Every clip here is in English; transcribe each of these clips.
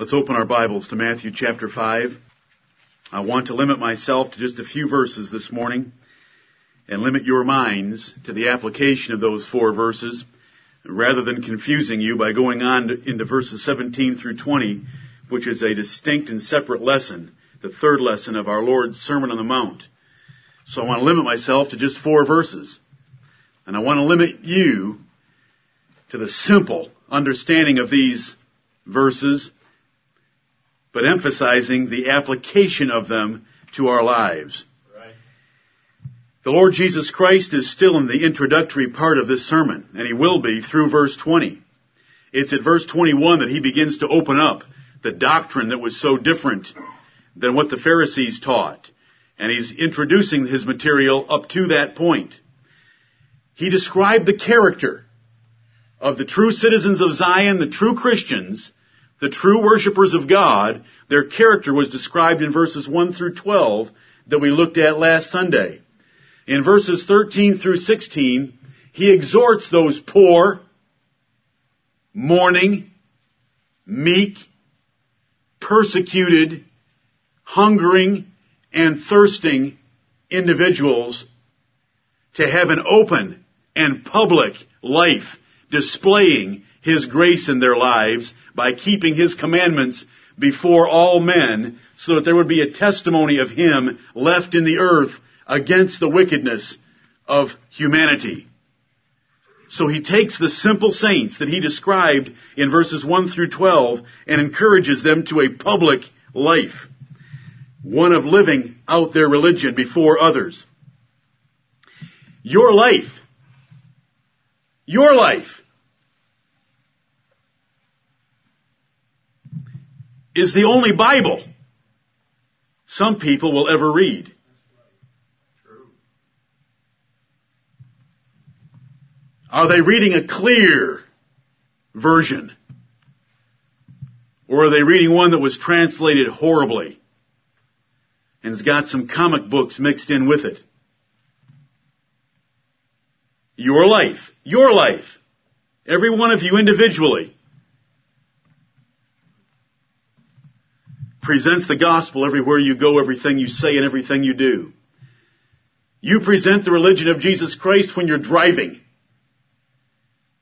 Let's open our Bibles to Matthew chapter 5. I want to limit myself to just a few verses this morning and limit your minds to the application of those four verses rather than confusing you by going on to, into verses 17 through 20, which is a distinct and separate lesson, the third lesson of our Lord's Sermon on the Mount. So I want to limit myself to just four verses. And I want to limit you to the simple understanding of these verses but emphasizing the application of them to our lives. Right. The Lord Jesus Christ is still in the introductory part of this sermon, and He will be through verse 20. It's at verse 21 that He begins to open up the doctrine that was so different than what the Pharisees taught. And He's introducing His material up to that point. He described the character of the true citizens of Zion, the true Christians, the true worshippers of God, their character was described in verses 1 through 12 that we looked at last Sunday. In verses 13 through 16, he exhorts those poor, mourning, meek, persecuted, hungering, and thirsting individuals to have an open and public life displaying his grace in their lives by keeping His commandments before all men so that there would be a testimony of Him left in the earth against the wickedness of humanity. So he takes the simple saints that he described in verses 1 through 12 and encourages them to a public life. One of living out their religion before others. Your life, your life is the only Bible some people will ever read. Are they reading a clear version? Or are they reading one that was translated horribly and has got some comic books mixed in with it? Your life, your life, every one of you individually presents the gospel everywhere you go, everything you say, and everything you do. You present the religion of Jesus Christ when you're driving.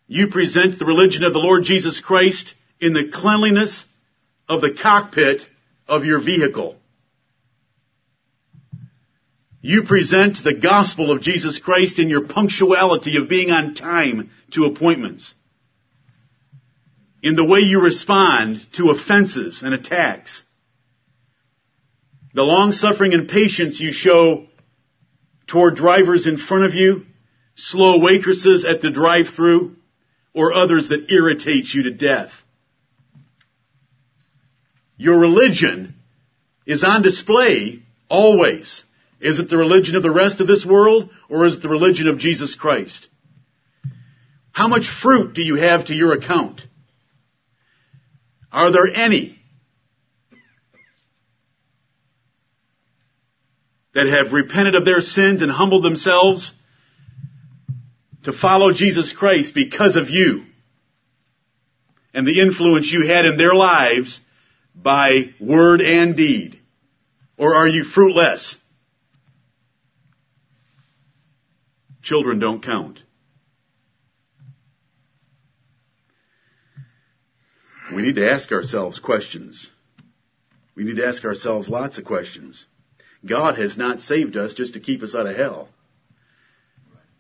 You present the religion of the Lord Jesus Christ in the cleanliness of the cockpit of your vehicle. You present the gospel of Jesus Christ in your punctuality of being on time to appointments. In the way you respond to offenses and attacks the long suffering and patience you show toward drivers in front of you, slow waitresses at the drive-through, or others that irritate you to death. Your religion is on display always. Is it the religion of the rest of this world or is it the religion of Jesus Christ? How much fruit do you have to your account? Are there any that have repented of their sins and humbled themselves to follow Jesus Christ because of you and the influence you had in their lives by word and deed? Or are you fruitless? Children don't count. We need to ask ourselves questions. We need to ask ourselves lots of questions. God has not saved us just to keep us out of hell.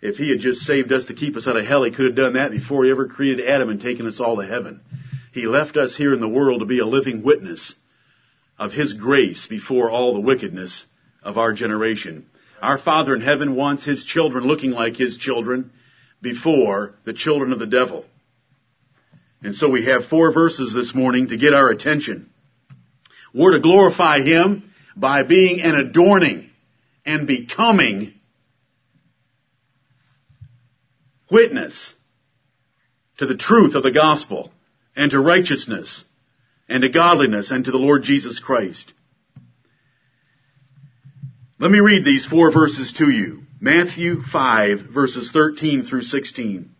If He had just saved us to keep us out of hell, He could have done that before He ever created Adam and taken us all to heaven. He left us here in the world to be a living witness of His grace before all the wickedness of our generation. Our Father in heaven wants His children looking like His children before the children of the devil. And so we have four verses this morning to get our attention. We're to glorify Him by being an adorning and becoming witness to the truth of the gospel and to righteousness and to godliness and to the Lord Jesus Christ. Let me read these four verses to you. Matthew 5 verses 13 through 16.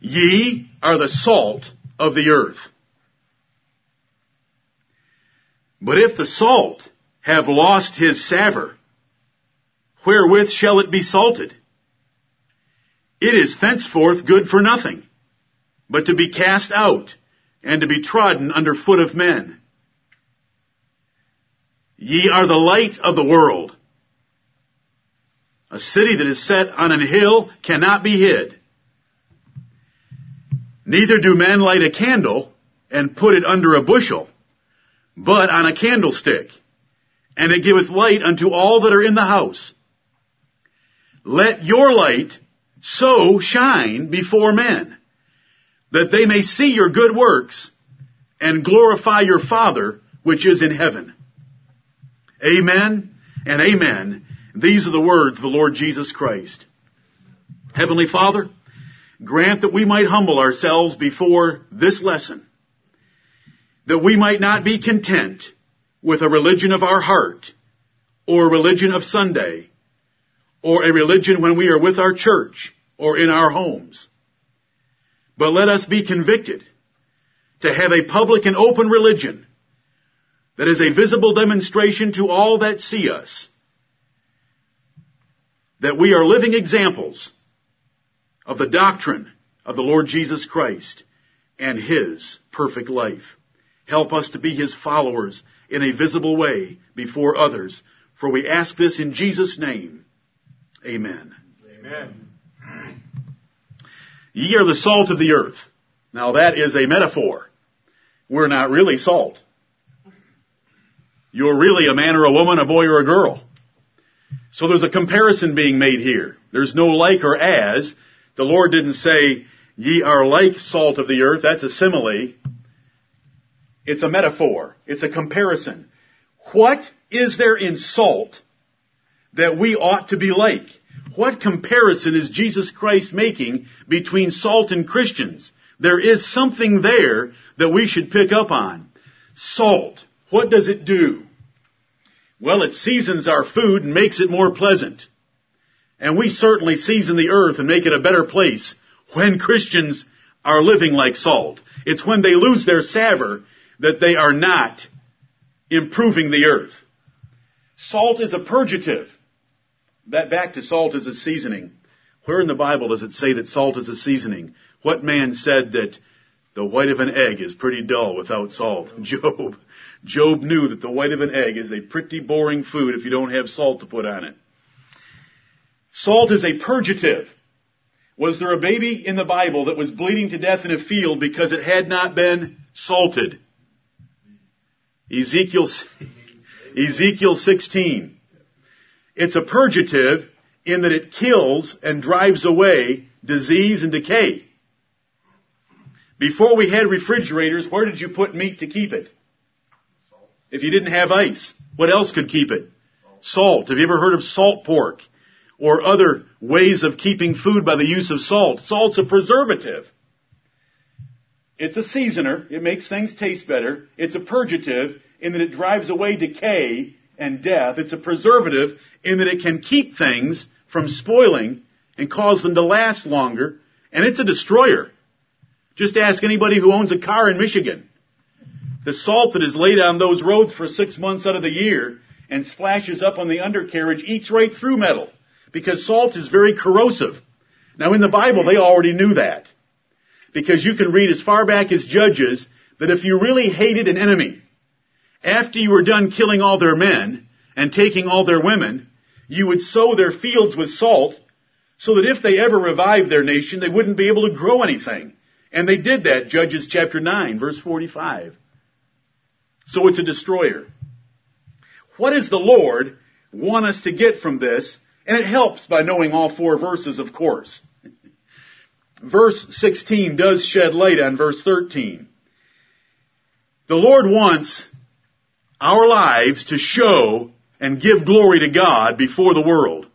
Ye are the salt of the earth. But if the salt have lost his savour, wherewith shall it be salted? It is thenceforth good for nothing, but to be cast out and to be trodden under foot of men. Ye are the light of the world. A city that is set on an hill cannot be hid. Neither do men light a candle and put it under a bushel, but on a candlestick, and it giveth light unto all that are in the house. Let your light so shine before men, that they may see your good works and glorify your Father which is in heaven. Amen and amen. These are the words of the Lord Jesus Christ. Heavenly Father, grant that we might humble ourselves before this lesson, that we might not be content with a religion of our heart, or a religion of Sunday, or a religion when we are with our church, or in our homes. But let us be convicted to have a public and open religion that is a visible demonstration to all that see us that we are living examples of the doctrine of the Lord Jesus Christ and His perfect life. Help us to be His followers in a visible way before others. For we ask this in Jesus' name. Amen. Amen. Ye are the salt of the earth. Now that is a metaphor. We're not really salt. You're really a man or a woman, a boy or a girl. So there's a comparison being made here. There's no like or as. The Lord didn't say, ye are like salt of the earth. That's a simile. It's a metaphor. It's a comparison. What is there in salt that we ought to be like? What comparison is Jesus Christ making between salt and Christians? There is something there that we should pick up on. Salt. What does it do? Well, it seasons our food and makes it more pleasant. And we certainly season the earth and make it a better place when Christians are living like salt. It's when they lose their savor that they are not improving the earth. Salt is a purgative. That back to salt is a seasoning. Where in the Bible does it say that salt is a seasoning? What man said that the white of an egg is pretty dull without salt? Job. Job knew that the white of an egg is a pretty boring food if you don't have salt to put on it. Salt is a purgative. Was there a baby in the Bible that was bleeding to death in a field because it had not been salted? Ezekiel, Ezekiel 16. It's a purgative in that it kills and drives away disease and decay. Before we had refrigerators, where did you put meat to keep it? If you didn't have ice, what else could keep it? Salt. Have you ever heard of salt pork? Or other ways of keeping food by the use of salt? Salt's a preservative. It's a seasoner. It makes things taste better. It's a purgative in that it drives away decay and death. It's a preservative in that it can keep things from spoiling and cause them to last longer. And it's a destroyer. Just ask anybody who owns a car in Michigan. The salt that is laid on those roads for six months out of the year and splashes up on the undercarriage eats right through metal because salt is very corrosive. Now in the Bible they already knew that because you can read as far back as Judges that if you really hated an enemy, after you were done killing all their men and taking all their women, you would sow their fields with salt so that if they ever revived their nation, they wouldn't be able to grow anything. And they did that, Judges chapter 9, verse 45. So it's a destroyer. What does the Lord want us to get from this? And it helps by knowing all four verses, of course. Verse 16 does shed light on verse 13. The Lord wants our lives to show and give glory to God before the world.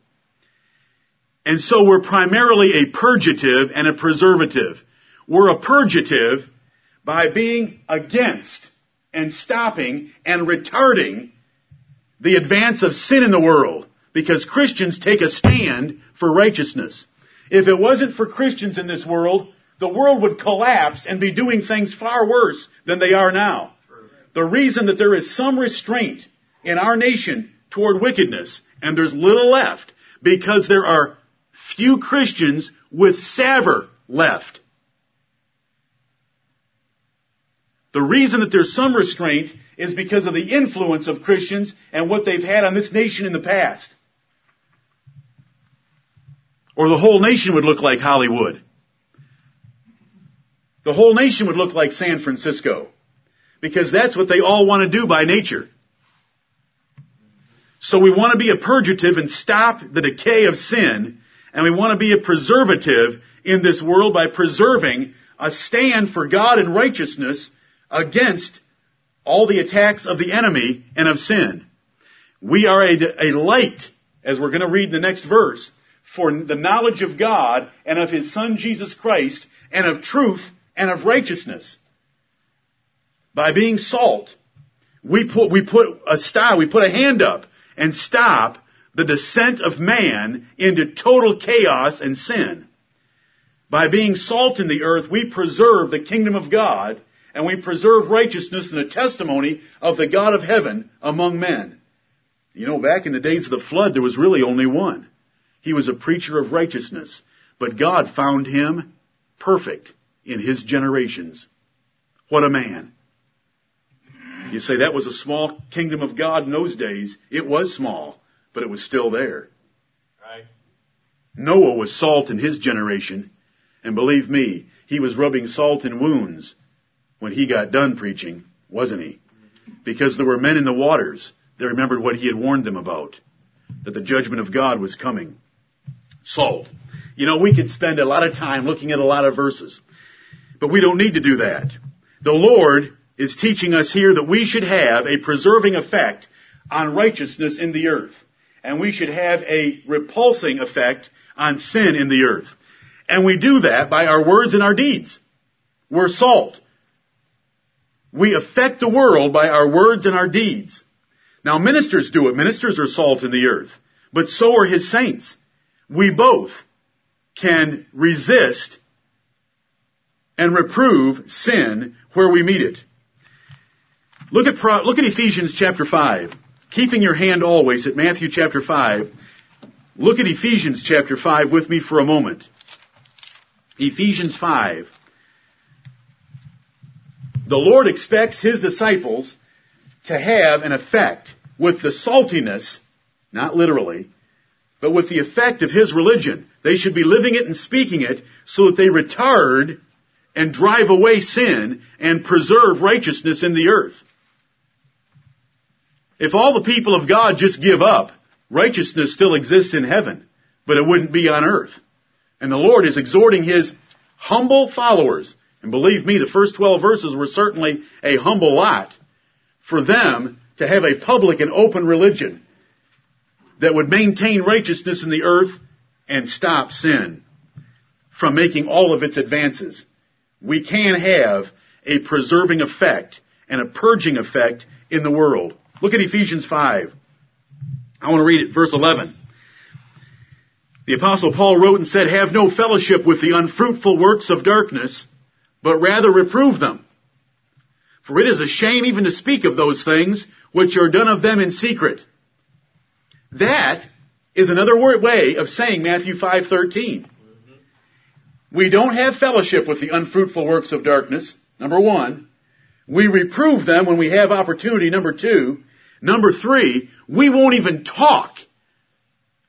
And so we're primarily a purgative and a preservative. We're a purgative by being against and stopping and retarding the advance of sin in the world because Christians take a stand for righteousness. If it wasn't for Christians in this world, the world would collapse and be doing things far worse than they are now. The reason that there is some restraint in our nation toward wickedness, and there's little left, because there are few Christians with savor left. The reason that there's some restraint is because of the influence of Christians and what they've had on this nation in the past. Or the whole nation would look like Hollywood. The whole nation would look like San Francisco. Because that's what they all want to do by nature. So we want to be a purgative and stop the decay of sin, and we want to be a preservative in this world by preserving a stand for God and righteousness against all the attacks of the enemy and of sin. We are a, a light, as we're going to read the next verse, for the knowledge of God and of His Son Jesus Christ and of truth and of righteousness. By being salt, we put, we put a stop, we put a hand up and stop the descent of man into total chaos and sin. By being salt in the earth, we preserve the kingdom of God and we preserve righteousness and a testimony of the God of heaven among men. You know, back in the days of the flood, there was really only one. He was a preacher of righteousness, but God found him perfect in his generations. What a man. You say that was a small kingdom of God in those days. It was small, but it was still there. Right. Noah was salt in his generation, and believe me, he was rubbing salt in wounds when he got done preaching, wasn't he? Because there were men in the waters that remembered what he had warned them about, that the judgment of God was coming. Salt. You know, we could spend a lot of time looking at a lot of verses, but we don't need to do that. The Lord is teaching us here that we should have a preserving effect on righteousness in the earth. And we should have a repulsing effect on sin in the earth. And we do that by our words and our deeds. We're salt. We affect the world by our words and our deeds. Now ministers do it. Ministers are salt in the earth. But so are his saints. We both can resist and reprove sin where we meet it. Look at, look at Ephesians chapter 5. Keeping your hand always at Matthew chapter 5. Look at Ephesians chapter 5 with me for a moment. Ephesians 5 the Lord expects His disciples to have an effect with the saltiness, not literally, but with the effect of His religion. They should be living it and speaking it so that they retard and drive away sin and preserve righteousness in the earth. If all the people of God just give up, righteousness still exists in heaven, but it wouldn't be on earth. And the Lord is exhorting His humble followers and believe me, the first 12 verses were certainly a humble lot for them to have a public and open religion that would maintain righteousness in the earth and stop sin from making all of its advances. We can have a preserving effect and a purging effect in the world. Look at Ephesians 5. I want to read it, verse 11. The apostle Paul wrote and said, have no fellowship with the unfruitful works of darkness, but rather reprove them. For it is a shame even to speak of those things which are done of them in secret. That is another way of saying Matthew 5:13. We don't have fellowship with the unfruitful works of darkness. Number 1, we reprove them when we have opportunity. Number 2, number 3, we won't even talk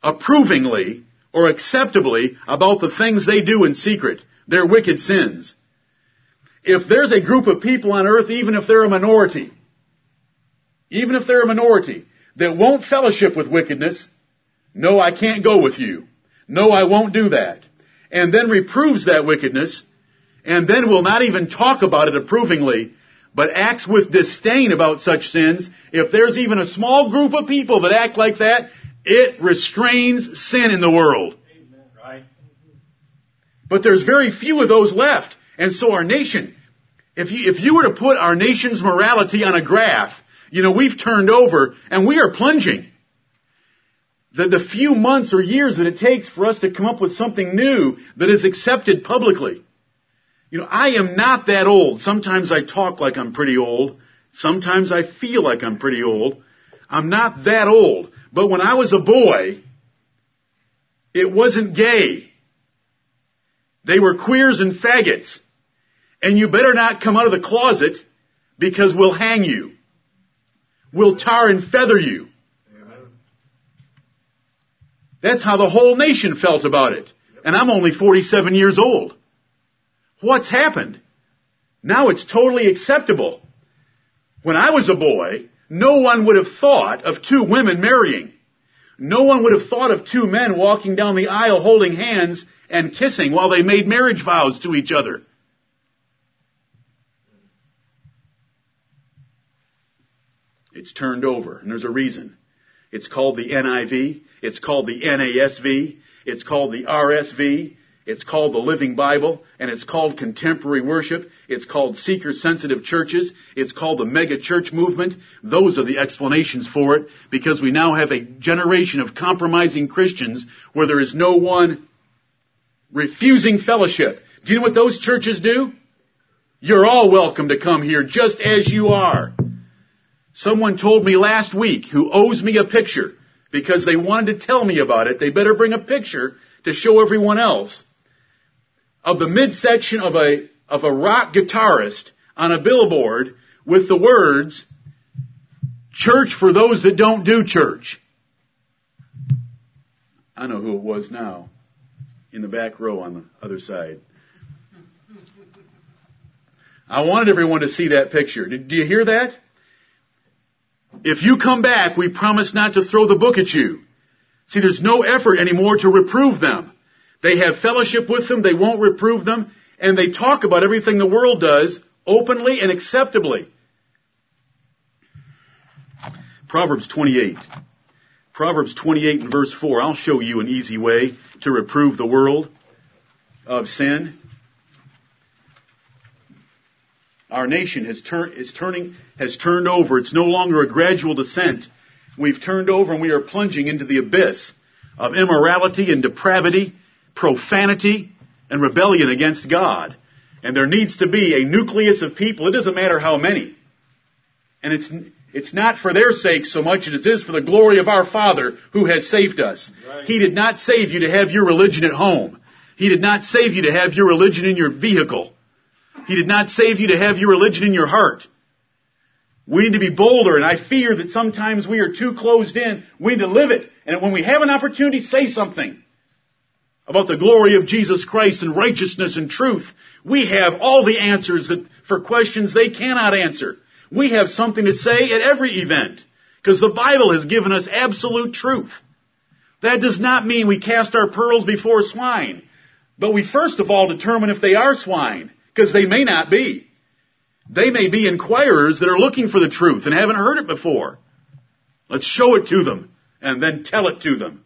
approvingly or acceptably about the things they do in secret, their wicked sins. If there's a group of people on earth, even if they're a minority, even if they're a minority, that won't fellowship with wickedness, no, I can't go with you. No, I won't do that. And then reproves that wickedness, and then will not even talk about it approvingly, but acts with disdain about such sins, if there's even a small group of people that act like that, it restrains sin in the world. Amen. Right. But there's very few of those left. And so our nation, if you, if you were to put our nation's morality on a graph, you know, we've turned over and we are plunging. The, the few months or years that it takes for us to come up with something new that is accepted publicly. You know, I am not that old. Sometimes I talk like I'm pretty old. Sometimes I feel like I'm pretty old. I'm not that old. But when I was a boy, it wasn't gay. They were queers and faggots. And you better not come out of the closet because we'll hang you. We'll tar and feather you. That's how the whole nation felt about it. And I'm only 47 years old. What's happened? Now it's totally acceptable. When I was a boy, no one would have thought of two women marrying. No one would have thought of two men walking down the aisle holding hands and kissing while they made marriage vows to each other. It's turned over, and there's a reason. It's called the NIV, it's called the NASV, it's called the RSV, it's called the Living Bible, and it's called contemporary worship. It's called seeker-sensitive churches. It's called the mega church movement. Those are the explanations for it, because we now have a generation of compromising Christians where there is no one refusing fellowship. Do you know what those churches do? You're all welcome to come here just as you are. Someone told me last week who owes me a picture because they wanted to tell me about it. They better bring a picture to show everyone else of the midsection of a, of a rock guitarist on a billboard with the words, church for those that don't do church. I know who it was now. In the back row on the other side. I wanted everyone to see that picture. Did, do you hear that? If you come back, we promise not to throw the book at you. See, there's no effort anymore to reprove them. They have fellowship with them, they won't reprove them, and they talk about everything the world does openly and acceptably. Proverbs 28. Proverbs 28 and verse 4. I'll show you an easy way to reprove the world of sin. Our nation has turned, is turning, has turned over. It's no longer a gradual descent. We've turned over and we are plunging into the abyss of immorality and depravity, profanity, and rebellion against God. And there needs to be a nucleus of people. It doesn't matter how many. And it's, it's not for their sake so much as it is for the glory of our Father who has saved us. Right. He did not save you to have your religion at home. He did not save you to have your religion in your vehicle. He did not save you to have your religion in your heart. We need to be bolder, and I fear that sometimes we are too closed in. We need to live it. And when we have an opportunity, say something about the glory of Jesus Christ and righteousness and truth. We have all the answers that, for questions they cannot answer. We have something to say at every event. Because the Bible has given us absolute truth. That does not mean we cast our pearls before swine. But we first of all determine if they are swine because they may not be. They may be inquirers that are looking for the truth and haven't heard it before. Let's show it to them and then tell it to them.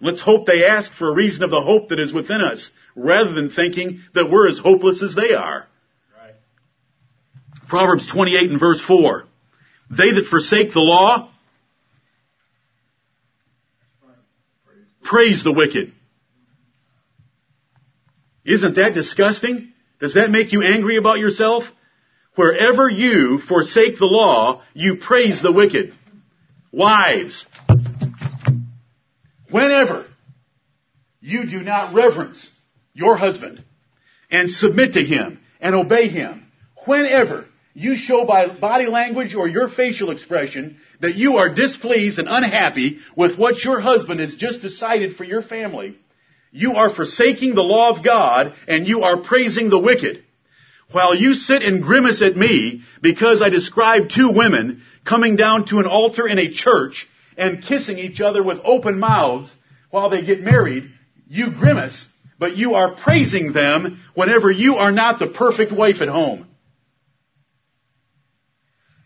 Let's hope they ask for a reason of the hope that is within us rather than thinking that we're as hopeless as they are. Right. Proverbs 28 and verse 4. They that forsake the law praise the wicked. Isn't that disgusting? Does that make you angry about yourself? Wherever you forsake the law, you praise the wicked. Wives, whenever you do not reverence your husband and submit to him and obey him, whenever you show by body language or your facial expression that you are displeased and unhappy with what your husband has just decided for your family, you are forsaking the law of God and you are praising the wicked. While you sit and grimace at me because I describe two women coming down to an altar in a church and kissing each other with open mouths while they get married, you grimace, but you are praising them whenever you are not the perfect wife at home.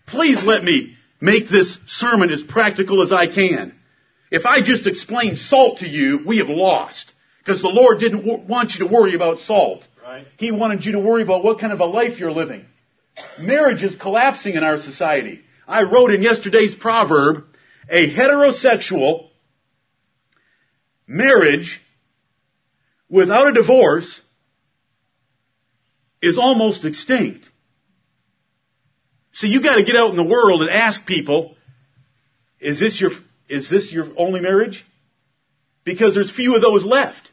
Please let me make this sermon as practical as I can. If I just explain salt to you, we have lost. Because the Lord didn't w- want you to worry about salt. Right. He wanted you to worry about what kind of a life you're living. Marriage is collapsing in our society. I wrote in yesterday's proverb, a heterosexual marriage without a divorce is almost extinct. See, you gotta get out in the world and ask people, is this your, is this your only marriage? Because there's few of those left.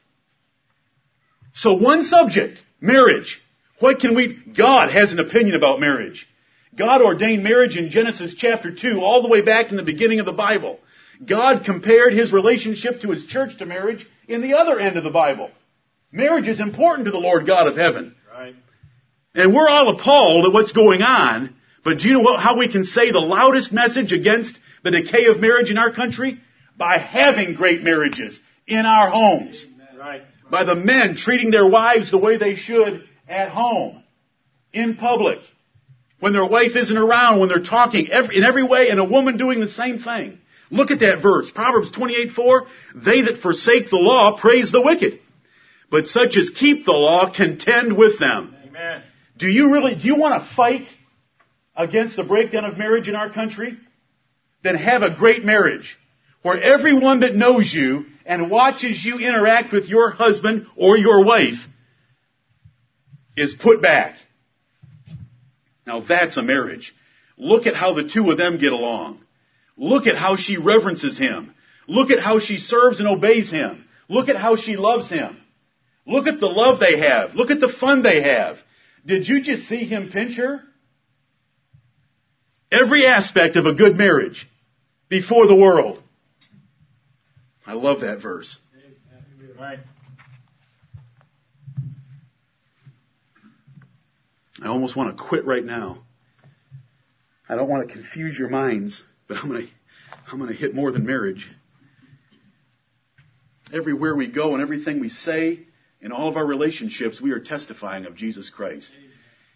So one subject, marriage. What can we, God has an opinion about marriage. God ordained marriage in Genesis chapter 2 all the way back in the beginning of the Bible. God compared his relationship to his church to marriage in the other end of the Bible. Marriage is important to the Lord God of heaven. Right. And we're all appalled at what's going on, but do you know what, how we can say the loudest message against the decay of marriage in our country? By having great marriages in our homes. Right. By the men treating their wives the way they should at home. In public. When their wife isn't around, when they're talking, every, in every way, and a woman doing the same thing. Look at that verse. Proverbs 28:4. They that forsake the law praise the wicked. But such as keep the law contend with them. Amen. Do you really, do you want to fight against the breakdown of marriage in our country? Then have a great marriage where everyone that knows you and watches you interact with your husband or your wife is put back. Now that's a marriage. Look at how the two of them get along. Look at how she reverences him. Look at how she serves and obeys him. Look at how she loves him. Look at the love they have. Look at the fun they have. Did you just see him pinch her? Every aspect of a good marriage before the world. I love that verse. I almost want to quit right now. I don't want to confuse your minds, but I'm going to, I'm going to hit more than marriage. Everywhere we go and everything we say, in all of our relationships, we are testifying of Jesus Christ.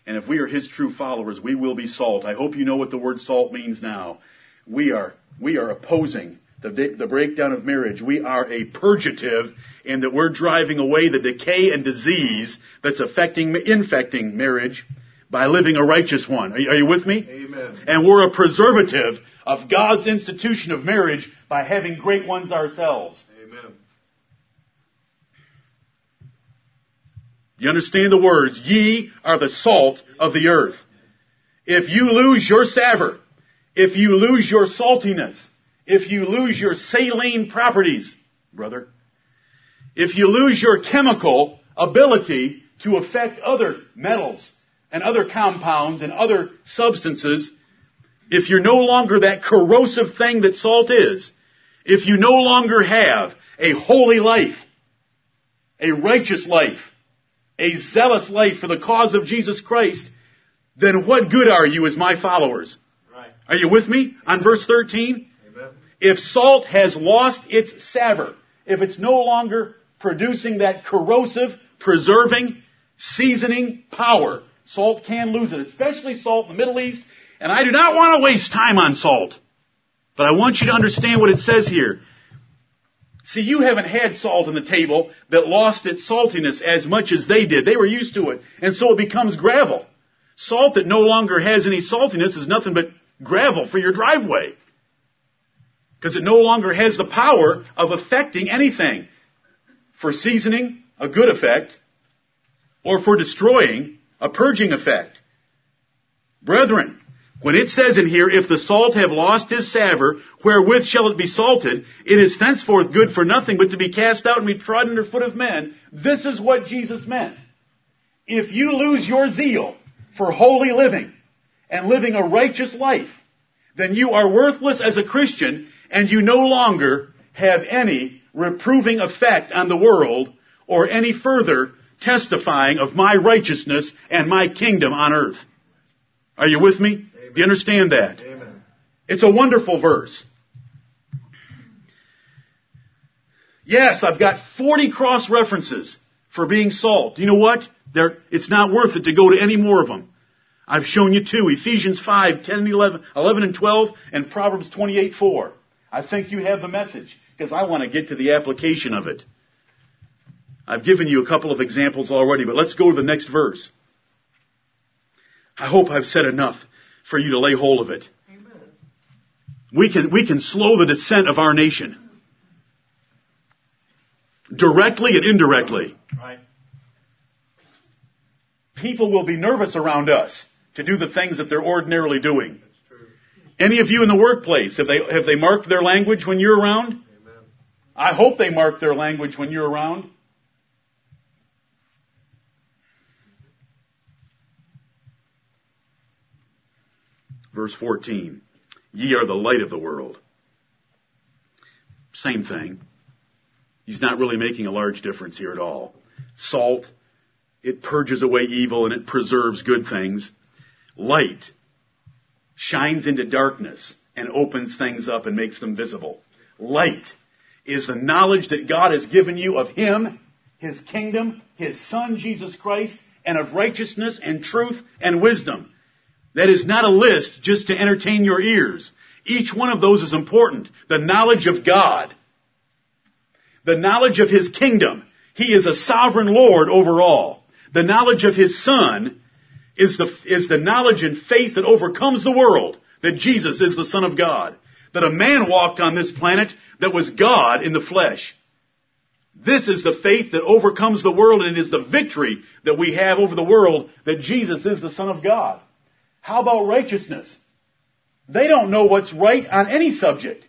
And if we are His true followers, we will be salt. I hope you know what the word salt means now. We are, we are opposing the, the breakdown of marriage. We are a purgative in that we're driving away the decay and disease that's affecting, infecting marriage by living a righteous one. Are you, are you with me? Amen. And we're a preservative of God's institution of marriage by having great ones ourselves. Amen. You understand the words? Ye are the salt of the earth. If you lose your savor, if you lose your saltiness, if you lose your saline properties, brother, if you lose your chemical ability to affect other metals and other compounds and other substances, if you're no longer that corrosive thing that salt is, if you no longer have a holy life, a righteous life, a zealous life for the cause of Jesus Christ, then what good are you as my followers? Right. Are you with me on verse 13? If salt has lost its savor, if it's no longer producing that corrosive, preserving, seasoning power, salt can lose it, especially salt in the Middle East. And I do not want to waste time on salt. But I want you to understand what it says here. See, you haven't had salt on the table that lost its saltiness as much as they did. They were used to it. And so it becomes gravel. Salt that no longer has any saltiness is nothing but gravel for your driveway. Because it no longer has the power of affecting anything. For seasoning, a good effect. Or for destroying, a purging effect. Brethren, when it says in here, if the salt have lost his savor, wherewith shall it be salted? It is thenceforth good for nothing but to be cast out and be trodden under foot of men. This is what Jesus meant. If you lose your zeal for holy living and living a righteous life, then you are worthless as a Christian and you no longer have any reproving effect on the world or any further testifying of my righteousness and my kingdom on earth. Are you with me? Do you understand that? Amen. It's a wonderful verse. Yes, I've got 40 cross references for being salt. You know what? They're, it's not worth it to go to any more of them. I've shown you two, Ephesians 5, 10 and 11, 11 and 12, and Proverbs 28, 4. I think you have the message, because I want to get to the application of it. I've given you a couple of examples already, but let's go to the next verse. I hope I've said enough for you to lay hold of it. We can, we can slow the descent of our nation. Directly and indirectly. Right. people will be nervous around us to do the things that they're ordinarily doing. Any of you in the workplace, have they, have they marked their language when you're around? Amen. I hope they mark their language when you're around. Verse 14. Ye are the light of the world. Same thing. He's not really making a large difference here at all. Salt, it purges away evil and it preserves good things. Light shines into darkness and opens things up and makes them visible. Light is the knowledge that God has given you of Him, His kingdom, His Son Jesus Christ, and of righteousness and truth and wisdom. That is not a list just to entertain your ears. Each one of those is important. The knowledge of God. The knowledge of His kingdom. He is a sovereign Lord over all. The knowledge of His Son is the, is the knowledge and faith that overcomes the world. That Jesus is the Son of God. That a man walked on this planet that was God in the flesh. This is the faith that overcomes the world and it is the victory that we have over the world that Jesus is the Son of God. How about righteousness? They don't know what's right on any subject.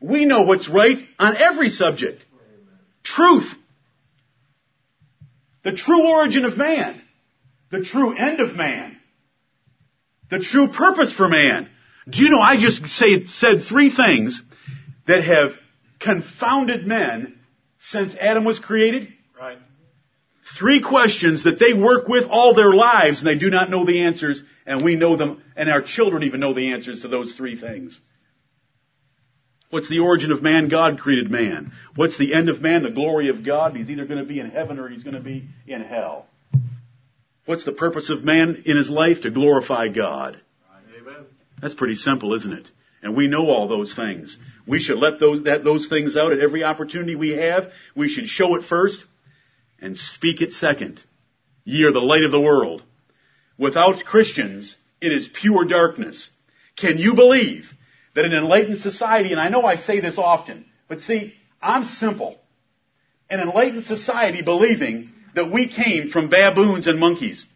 We know what's right on every subject. Truth. The true origin of man. The true end of man. The true purpose for man. Do you know I just say, said three things that have confounded men since Adam was created? Right. Three questions that they work with all their lives and they do not know the answers and we know them and our children even know the answers to those three things. What's the origin of man? God created man. What's the end of man? The glory of God. He's either going to be in heaven or he's going to be in hell. What's the purpose of man in his life? To glorify God. Amen. That's pretty simple, isn't it? And we know all those things. We should let those, that, those things out at every opportunity we have. We should show it first and speak it second. Ye are the light of the world. Without Christians, it is pure darkness. Can you believe that an enlightened society, and I know I say this often, but see, I'm simple. An enlightened society believing that we came from baboons and monkeys.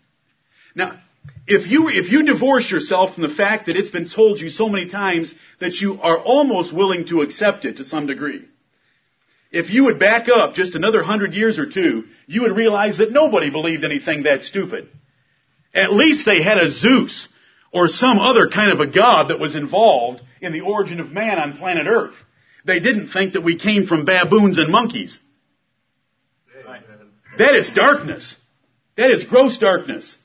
Now, if you, if you divorce yourself from the fact that it's been told you so many times that you are almost willing to accept it to some degree, if you would back up just another hundred years or two, you would realize that nobody believed anything that stupid. At least they had a Zeus or some other kind of a god that was involved in the origin of man on planet Earth. They didn't think that we came from baboons and monkeys. That is darkness. That is gross darkness.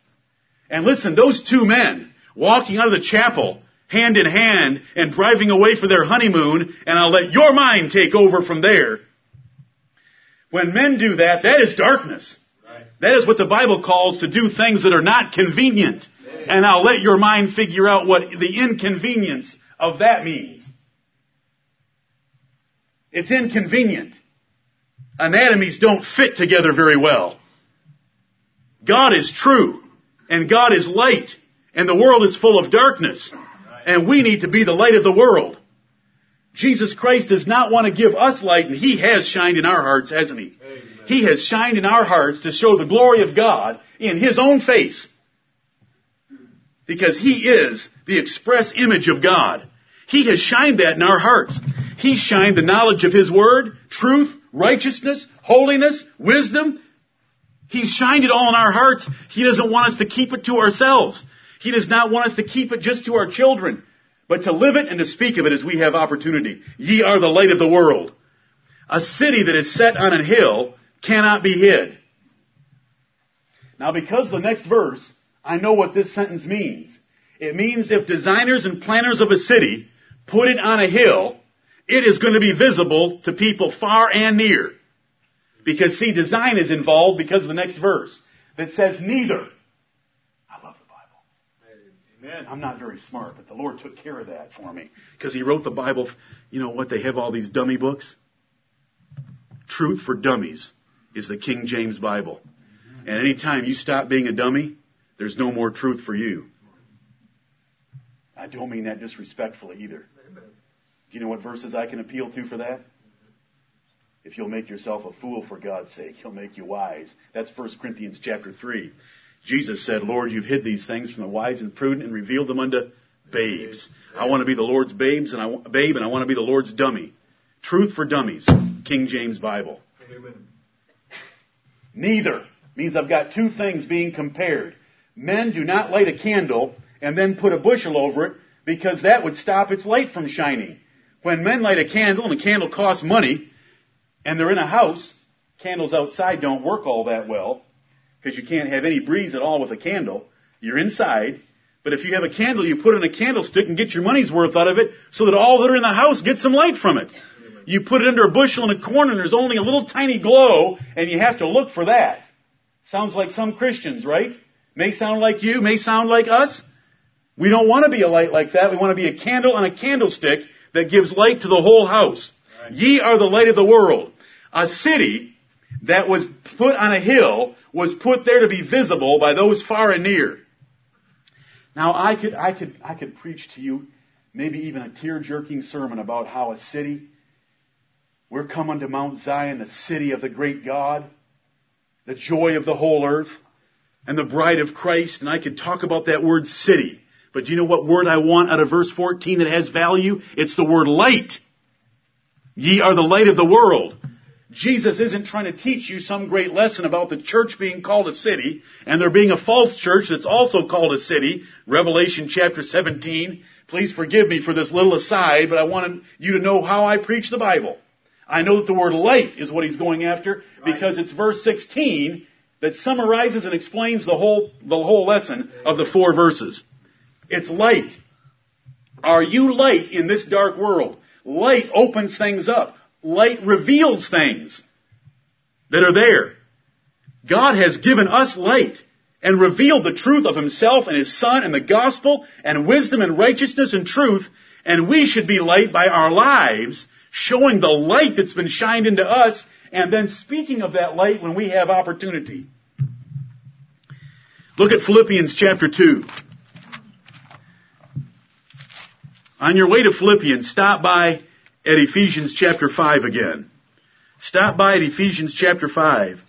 And listen, those two men walking out of the chapel hand in hand and driving away for their honeymoon and I'll let your mind take over from there. When men do that, that is darkness. That is what the Bible calls to do things that are not convenient. And I'll let your mind figure out what the inconvenience of that means. It's inconvenient. Anatomies don't fit together very well. God is true, and God is light, and the world is full of darkness, and we need to be the light of the world. Jesus Christ does not want to give us light, and He has shined in our hearts, hasn't He? Amen. He has shined in our hearts to show the glory of God in His own face. Because He is the express image of God. He has shined that in our hearts. He shined the knowledge of His Word, truth, righteousness, holiness, wisdom. He's shined it all in our hearts. He doesn't want us to keep it to ourselves. He does not want us to keep it just to our children, but to live it and to speak of it as we have opportunity. Ye are the light of the world. A city that is set on a hill cannot be hid. Now because the next verse, I know what this sentence means. It means if designers and planners of a city put it on a hill, it is going to be visible to people far and near. Because see, design is involved because of the next verse that says neither. I love the Bible. Amen. I'm not very smart, but the Lord took care of that for me. Because He wrote the Bible, you know what, they have all these dummy books? Truth for Dummies is the King James Bible. And anytime you stop being a dummy, there's no more truth for you. I don't mean that disrespectfully either. Do you know what verses I can appeal to for that? If you'll make yourself a fool for God's sake, He'll make you wise. That's 1 Corinthians chapter 3. Jesus said, Lord, you've hid these things from the wise and prudent and revealed them unto babes. I want to be the Lord's babes and I, babe and I want to be the Lord's dummy. Truth for dummies. King James Bible. Amen. Neither means I've got two things being compared. Men do not light a candle and then put a bushel over it because that would stop its light from shining. When men light a candle and the candle costs money and they're in a house, candles outside don't work all that well because you can't have any breeze at all with a candle. You're inside. But if you have a candle, you put it in a candlestick and get your money's worth out of it so that all that are in the house get some light from it. You put it under a bushel in a corner and there's only a little tiny glow and you have to look for that. Sounds like some Christians, right? May sound like you, may sound like us. We don't want to be a light like that. We want to be a candle and a candlestick that gives light to the whole house. Right. Ye are the light of the world. A city that was put on a hill was put there to be visible by those far and near. Now I could, I could, I could preach to you maybe even a tear-jerking sermon about how a city, we're coming to Mount Zion, the city of the great God, the joy of the whole earth, and the bride of Christ, and I could talk about that word city. But do you know what word I want out of verse 14 that has value? It's the word light. Ye are the light of the world. Jesus isn't trying to teach you some great lesson about the church being called a city and there being a false church that's also called a city. Revelation chapter 17. Please forgive me for this little aside, but I wanted you to know how I preach the Bible. I know that the word light is what he's going after because it's verse 16 that summarizes and explains the whole, the whole lesson of the four verses. It's light. Are you light in this dark world? Light opens things up. Light reveals things that are there. God has given us light and revealed the truth of himself and his son and the gospel and wisdom and righteousness and truth and we should be light by our lives showing the light that's been shined into us and then speaking of that light when we have opportunity. Look at Philippians chapter 2. On your way to Philippians, stop by at Ephesians chapter 5 again. Stop by at Ephesians chapter 5.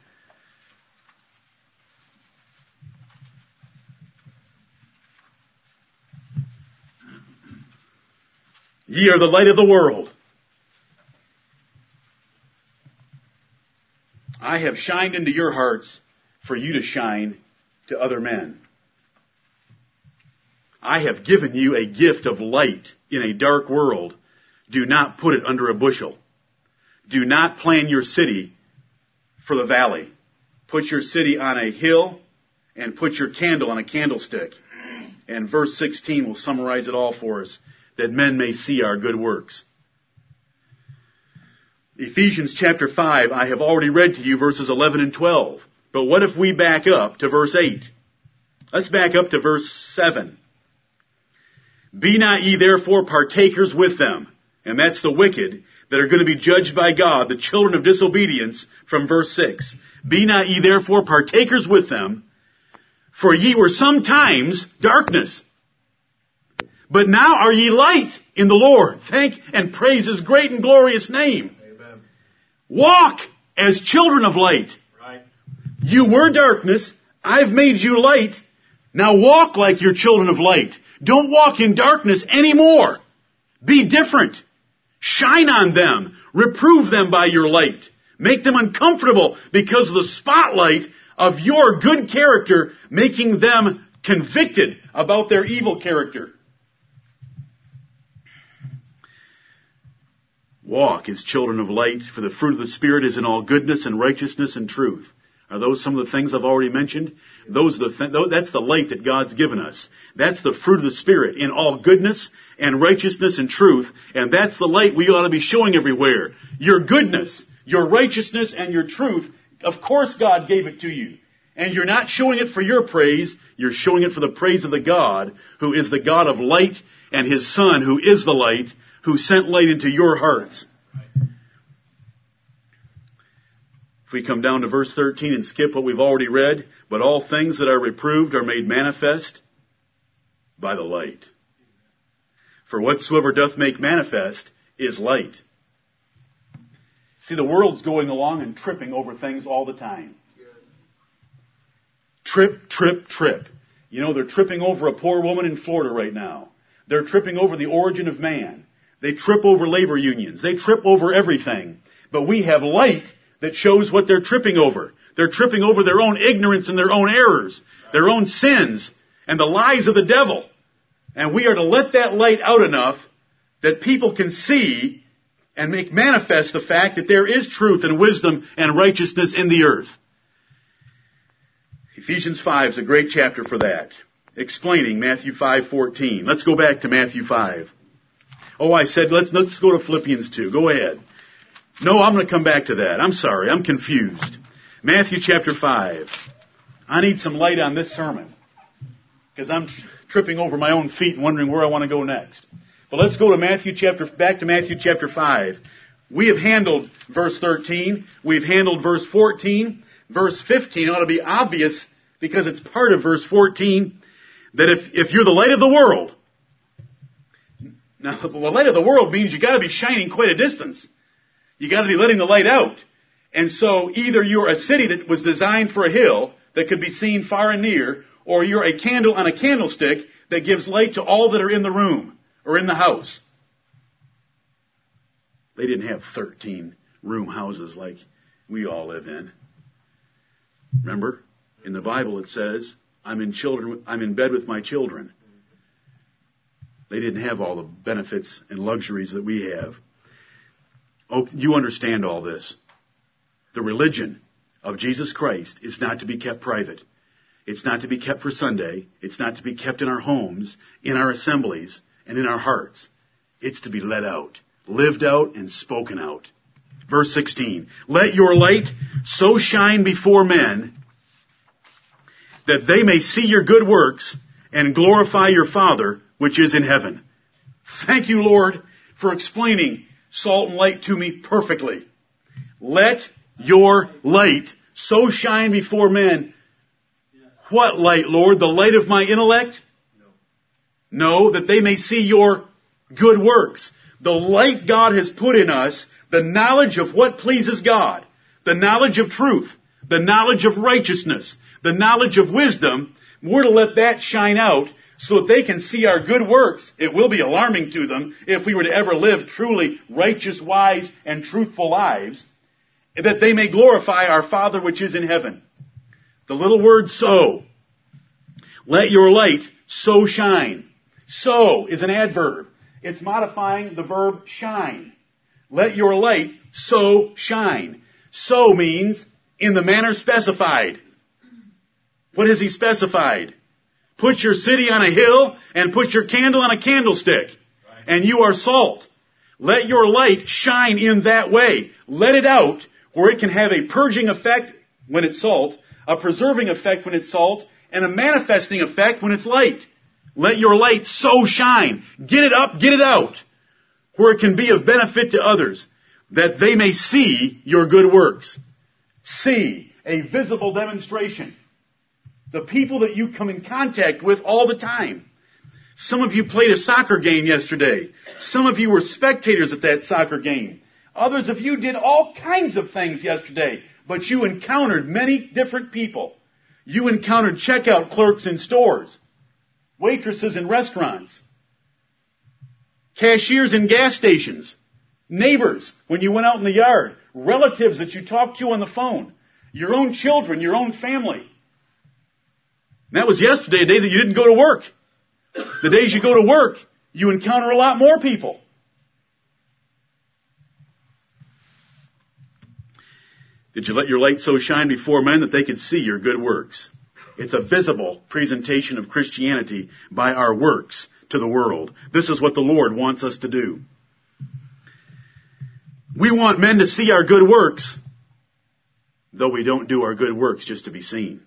Ye are the light of the world. I have shined into your hearts for you to shine to other men. I have given you a gift of light in a dark world do not put it under a bushel. Do not plan your city for the valley. Put your city on a hill and put your candle on a candlestick. And verse 16 will summarize it all for us, that men may see our good works. Ephesians chapter 5, I have already read to you verses 11 and 12. But what if we back up to verse 8? Let's back up to verse 7. Be not ye therefore partakers with them and that's the wicked that are going to be judged by God, the children of disobedience from verse 6. Be not ye therefore partakers with them, for ye were sometimes darkness. But now are ye light in the Lord. Thank and praise his great and glorious name. Amen. Walk as children of light. Right. You were darkness. I've made you light. Now walk like your children of light. Don't walk in darkness anymore. Be different. Shine on them. Reprove them by your light. Make them uncomfortable because of the spotlight of your good character making them convicted about their evil character. Walk as children of light, for the fruit of the Spirit is in all goodness and righteousness and truth. Are those some of the things I've already mentioned? Those the th- that's the light that God's given us. That's the fruit of the Spirit in all goodness and righteousness and truth. And that's the light we ought to be showing everywhere. Your goodness, your righteousness, and your truth. Of course God gave it to you. And you're not showing it for your praise. You're showing it for the praise of the God who is the God of light and His Son who is the light who sent light into your hearts. If we come down to verse 13 and skip what we've already read, but all things that are reproved are made manifest by the light. For whatsoever doth make manifest is light. See, the world's going along and tripping over things all the time. Trip, trip, trip. You know, they're tripping over a poor woman in Florida right now. They're tripping over the origin of man. They trip over labor unions. They trip over everything. But we have light that shows what they're tripping over. They're tripping over their own ignorance and their own errors, their own sins, and the lies of the devil. And we are to let that light out enough that people can see and make manifest the fact that there is truth and wisdom and righteousness in the earth. Ephesians 5 is a great chapter for that, explaining Matthew 5:14. Let's go back to Matthew 5. Oh, I said let's let's go to Philippians 2. Go ahead. No, I'm going to come back to that. I'm sorry, I'm confused. Matthew chapter 5. I need some light on this sermon because I'm tripping over my own feet and wondering where I want to go next. But let's go to Matthew chapter, back to Matthew chapter 5. We have handled verse 13. We've handled verse 14. Verse 15 ought to be obvious because it's part of verse 14 that if, if you're the light of the world, now the light of the world means you gotta be shining quite a distance. You gotta be letting the light out. And so either you're a city that was designed for a hill that could be seen far and near, or you're a candle on a candlestick that gives light to all that are in the room or in the house. They didn't have 13 room houses like we all live in. Remember, in the Bible it says, I'm in children, I'm in bed with my children. They didn't have all the benefits and luxuries that we have. Oh, you understand all this. The religion of Jesus Christ is not to be kept private. It's not to be kept for Sunday. It's not to be kept in our homes, in our assemblies, and in our hearts. It's to be let out, lived out, and spoken out. Verse 16. Let your light so shine before men that they may see your good works and glorify your Father which is in heaven. Thank you, Lord, for explaining salt and light to me perfectly. Let your light so shine before men. What light, Lord? The light of my intellect? No, that they may see your good works. The light God has put in us, the knowledge of what pleases God, the knowledge of truth, the knowledge of righteousness, the knowledge of wisdom, we're to let that shine out so that they can see our good works. It will be alarming to them if we were to ever live truly righteous, wise, and truthful lives, that they may glorify our Father which is in heaven. The little word so. Let your light so shine. So is an adverb. It's modifying the verb shine. Let your light so shine. So means in the manner specified. What has he specified? Put your city on a hill and put your candle on a candlestick. And you are salt. Let your light shine in that way. Let it out where it can have a purging effect when it's salt, a preserving effect when it's salt, and a manifesting effect when it's light. Let your light so shine. Get it up, get it out, where it can be of benefit to others, that they may see your good works. See a visible demonstration. The people that you come in contact with all the time. Some of you played a soccer game yesterday. Some of you were spectators at that soccer game. Others of you did all kinds of things yesterday, but you encountered many different people. You encountered checkout clerks in stores waitresses in restaurants, cashiers in gas stations, neighbors when you went out in the yard, relatives that you talked to on the phone, your own children, your own family. And that was yesterday, a day that you didn't go to work. The days you go to work, you encounter a lot more people. Did you let your light so shine before men that they could see your good works? It's a visible presentation of Christianity by our works to the world. This is what the Lord wants us to do. We want men to see our good works, though we don't do our good works just to be seen.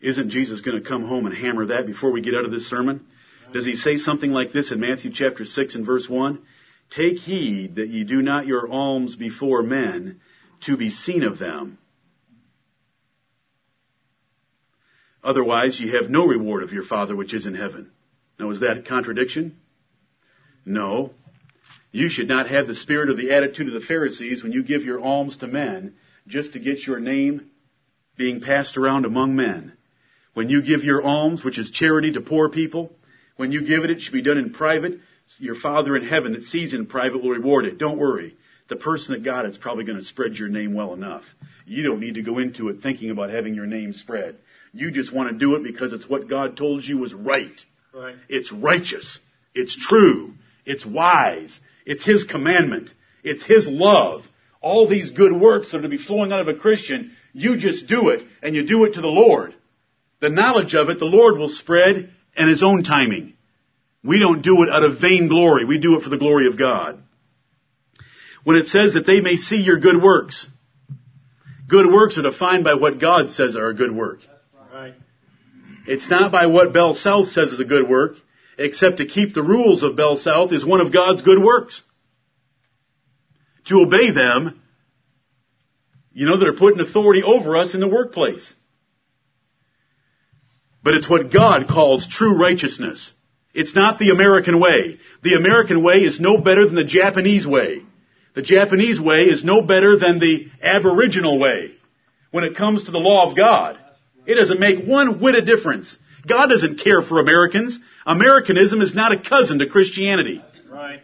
Isn't Jesus going to come home and hammer that before we get out of this sermon? Does he say something like this in Matthew chapter 6 and verse 1? Take heed that ye do not your alms before men to be seen of them. Otherwise, ye have no reward of your Father which is in heaven. Now, is that a contradiction? No. You should not have the spirit or the attitude of the Pharisees when you give your alms to men just to get your name being passed around among men. When you give your alms, which is charity to poor people, when you give it, it should be done in private. Your Father in heaven that sees in private will reward it. Don't worry. The person that got it's probably going to spread your name well enough. You don't need to go into it thinking about having your name spread. You just want to do it because it's what God told you was right. Right. It's righteous. It's true. It's wise. It's His commandment. It's His love. All these good works that are to be flowing out of a Christian, you just do it, and you do it to the Lord. The knowledge of it, the Lord will spread in His own timing. We don't do it out of vain glory. We do it for the glory of God. When it says that they may see your good works, good works are defined by what God says are a good work. Right. It's not by what Bell South says is a good work, except to keep the rules of Bell South is one of God's good works. To obey them, you know, they're putting authority over us in the workplace. But it's what God calls true righteousness. It's not the American way. The American way is no better than the Japanese way. The Japanese way is no better than the Aboriginal way when it comes to the law of God. It doesn't make one whit of difference. God doesn't care for Americans. Americanism is not a cousin to Christianity. Right.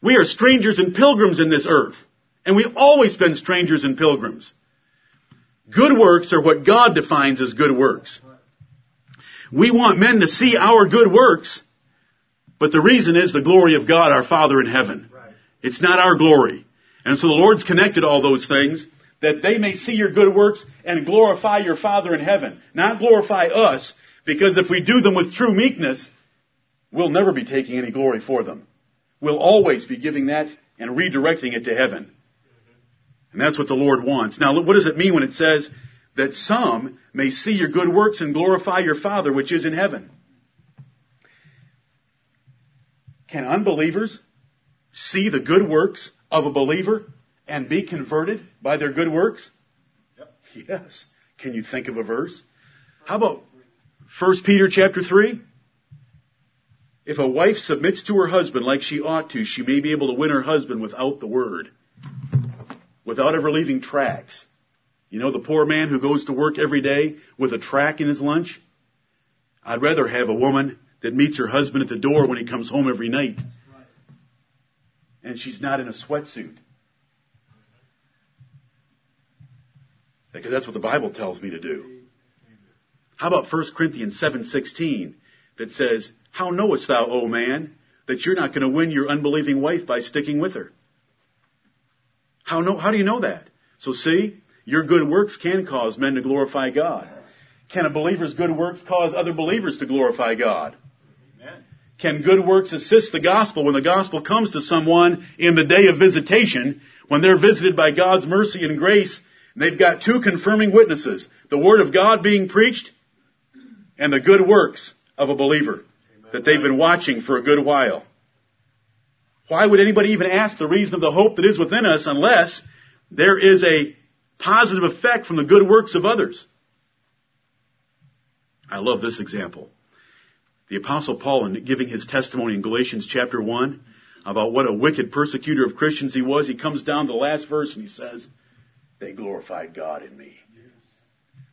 We are strangers and pilgrims in this earth. And we've always been strangers and pilgrims. Good works are what God defines as good works. We want men to see our good works, but the reason is the glory of God, our Father in heaven. It's not our glory. And so the Lord's connected all those things that they may see your good works and glorify your Father in heaven. Not glorify us, because if we do them with true meekness, we'll never be taking any glory for them. We'll always be giving that and redirecting it to heaven. And that's what the Lord wants. Now, what does it mean when it says that some may see your good works and glorify your Father which is in heaven? Can unbelievers see the good works of a believer and be converted by their good works? Yep. Yes. Can you think of a verse? How about 1 Peter chapter 3? If a wife submits to her husband like she ought to, she may be able to win her husband without the word. Without ever leaving tracts. You know the poor man who goes to work every day with a tract in his lunch? I'd rather have a woman that meets her husband at the door when he comes home every night. And she's not in a sweatsuit. Because that's what the Bible tells me to do. How about 1 Corinthians 7:16 that says, "How knowest thou, O man, that you're not going to win your unbelieving wife by sticking with her?" How know, how do you know that? So see, your good works can cause men to glorify God. Can a believer's good works cause other believers to glorify God? Amen. Can good works assist the gospel when the gospel comes to someone in the day of visitation, when they're visited by God's mercy and grace, and they've got two confirming witnesses, the word of God being preached and the good works of a believer that they've been watching for a good while. Why would anybody even ask the reason of the hope that is within us unless there is a positive effect from the good works of others? I love this example. The apostle Paul, in giving his testimony in Galatians chapter 1 about what a wicked persecutor of Christians he was, he comes down to the last verse and he says, they glorified God in me.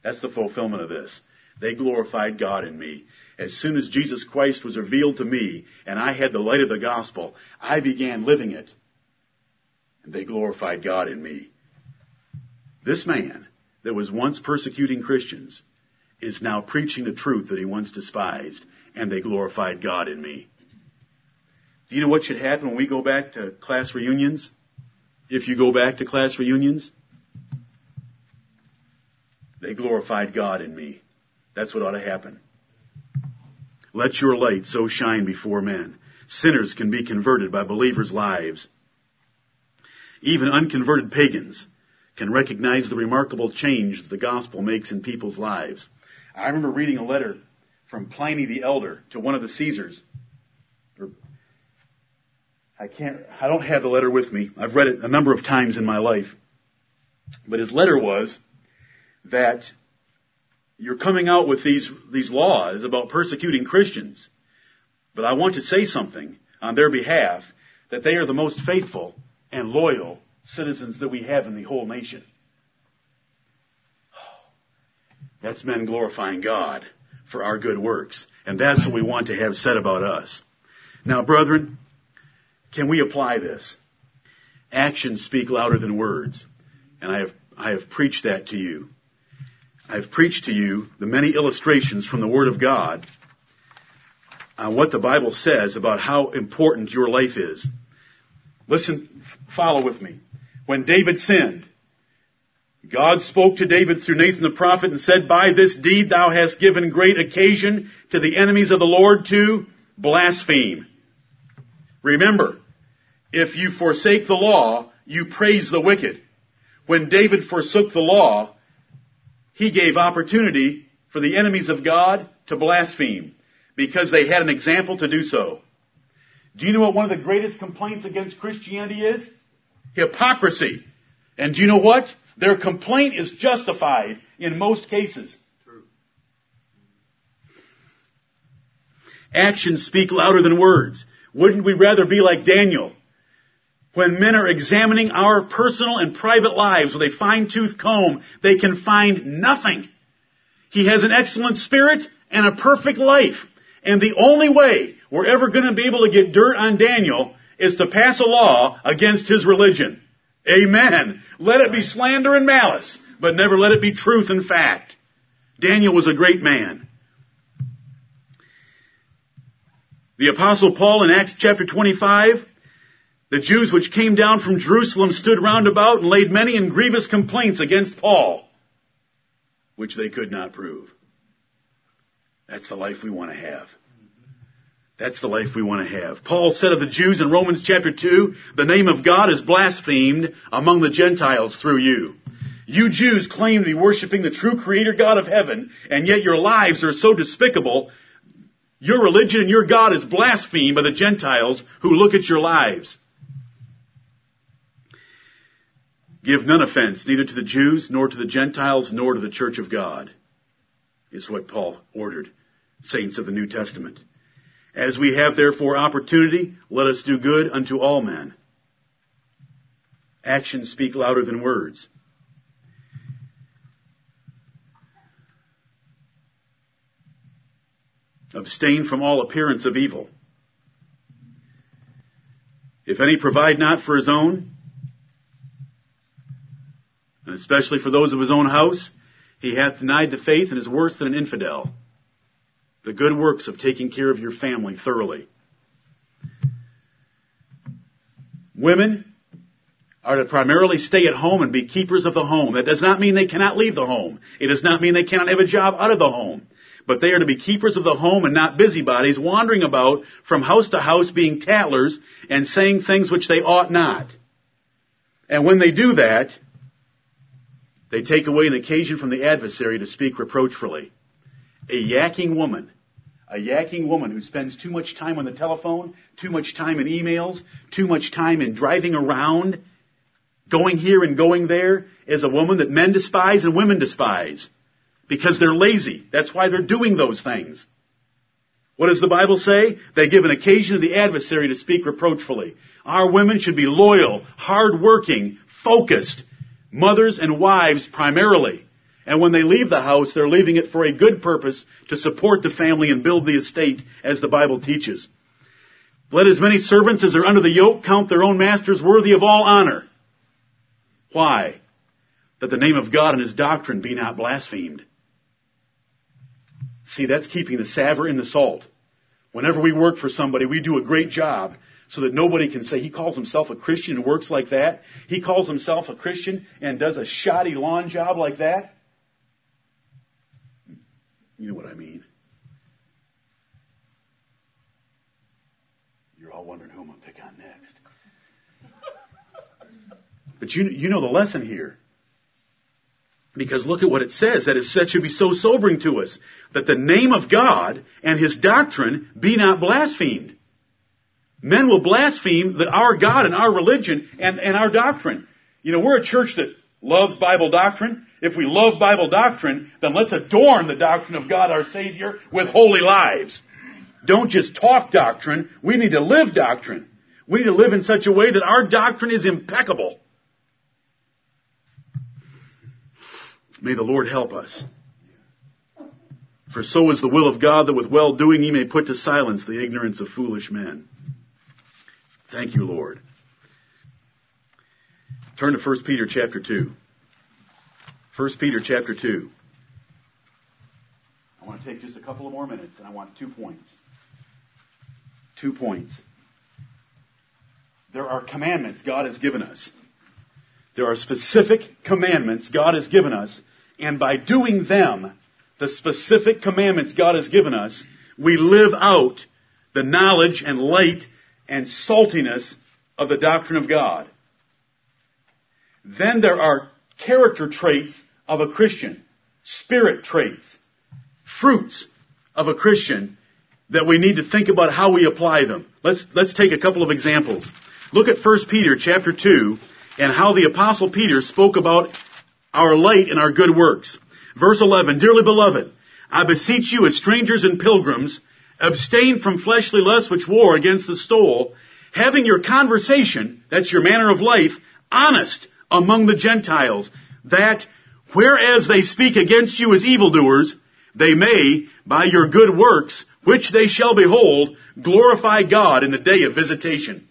That's the fulfillment of this. They glorified God in me. As soon as Jesus Christ was revealed to me and I had the light of the gospel, I began living it. And they glorified God in me. This man that was once persecuting Christians is now preaching the truth that he once despised, and they glorified God in me. Do you know what should happen when we go back to class reunions? If you go back to class reunions? They glorified God in me. That's what ought to happen. Let your light so shine before men. Sinners can be converted by believers' lives. Even unconverted pagans can recognize the remarkable change the gospel makes in people's lives. I remember reading a letter from Pliny the Elder to one of the Caesars. I can't, I don't have the letter with me. I've read it a number of times in my life. But his letter was that you're coming out with these, these laws about persecuting Christians. But I want to say something on their behalf that they are the most faithful and loyal citizens that we have in the whole nation. That's men glorifying God for our good works. And that's what we want to have said about us. Now, brethren, can we apply this? Actions speak louder than words. And I have, I have preached that to you. I have preached to you the many illustrations from the Word of God on what the Bible says about how important your life is. Listen, follow with me. When David sinned, God spoke to David through Nathan the prophet and said, By this deed thou hast given great occasion to the enemies of the Lord to blaspheme. Remember, if you forsake the law, you praise the wicked. When David forsook the law, he gave opportunity for the enemies of God to blaspheme because they had an example to do so. Do you know what one of the greatest complaints against Christianity is? Hypocrisy. And do you know what? Their complaint is justified in most cases. True. Actions speak louder than words. Wouldn't we rather be like Daniel? When men are examining our personal and private lives with a fine-tooth comb, they can find nothing. He has an excellent spirit and a perfect life. And the only way we're ever going to be able to get dirt on Daniel is to pass a law against his religion. Amen. Let it be slander and malice, but never let it be truth and fact. Daniel was a great man. The apostle Paul in Acts chapter 25, the Jews which came down from Jerusalem stood round about and laid many and grievous complaints against Paul, which they could not prove. That's the life we want to have. That's the life we want to have. Paul said of the Jews in Romans chapter 2, the name of God is blasphemed among the Gentiles through you. You Jews claim to be worshiping the true creator God of heaven, and yet your lives are so despicable, your religion and your God is blasphemed by the Gentiles who look at your lives. Give none offense, neither to the Jews, nor to the Gentiles, nor to the church of God, is what Paul ordered saints of the New Testament. As we have therefore opportunity, let us do good unto all men. Actions speak louder than words. Abstain from all appearance of evil. If any provide not for his own, and especially for those of his own house, he hath denied the faith and is worse than an infidel the good works of taking care of your family thoroughly. Women are to primarily stay at home and be keepers of the home. That does not mean they cannot leave the home. It does not mean they cannot have a job out of the home. But they are to be keepers of the home and not busybodies wandering about from house to house being tattlers and saying things which they ought not. And when they do that, they take away an occasion from the adversary to speak reproachfully a yakking woman, a yakking woman who spends too much time on the telephone, too much time in emails, too much time in driving around, going here and going there, is a woman that men despise and women despise. Because they're lazy. That's why they're doing those things. What does the Bible say? They give an occasion to the adversary to speak reproachfully. Our women should be loyal, hardworking, focused, mothers and wives primarily. And when they leave the house, they're leaving it for a good purpose to support the family and build the estate as the Bible teaches. Let as many servants as are under the yoke count their own masters worthy of all honor. Why? That the name of God and His doctrine be not blasphemed. See, that's keeping the savor in the salt. Whenever we work for somebody, we do a great job so that nobody can say he calls himself a Christian and works like that. He calls himself a Christian and does a shoddy lawn job like that. You know what I mean. You're all wondering who I'm going to pick on next. But you, you know the lesson here. Because look at what it says, that it said should be so sobering to us, that the name of God and His doctrine be not blasphemed. Men will blaspheme that our God and our religion and, and our doctrine. You know, we're a church that loves Bible doctrine. If we love Bible doctrine, then let's adorn the doctrine of God our Savior with holy lives. Don't just talk doctrine. We need to live doctrine. We need to live in such a way that our doctrine is impeccable. May the Lord help us. For so is the will of God that with well doing ye may put to silence the ignorance of foolish men. Thank you, Lord. Turn to 1 Peter chapter 2. 1 Peter chapter 2. I want to take just a couple of more minutes and I want two points. Two points. There are commandments God has given us. There are specific commandments God has given us, and by doing them, the specific commandments God has given us, we live out the knowledge and light and saltiness of the doctrine of God. Then there are character traits of a Christian, spirit traits, fruits of a Christian that we need to think about how we apply them. Let's, let's take a couple of examples. Look at 1 Peter chapter 2 and how the apostle Peter spoke about our light and our good works. Verse 11, Dearly beloved, I beseech you as strangers and pilgrims, abstain from fleshly lusts which war against the soul, having your conversation, that's your manner of life, honest among the Gentiles, that whereas they speak against you as evildoers, they may, by your good works, which they shall behold, glorify God in the day of visitation.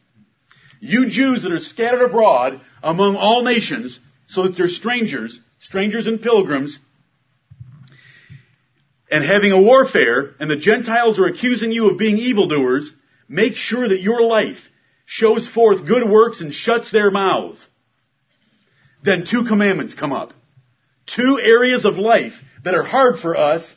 You Jews that are scattered abroad among all nations, so that you're strangers, strangers and pilgrims, and having a warfare, and the Gentiles are accusing you of being evildoers, make sure that your life shows forth good works and shuts their mouths. Then two commandments come up. Two areas of life that are hard for us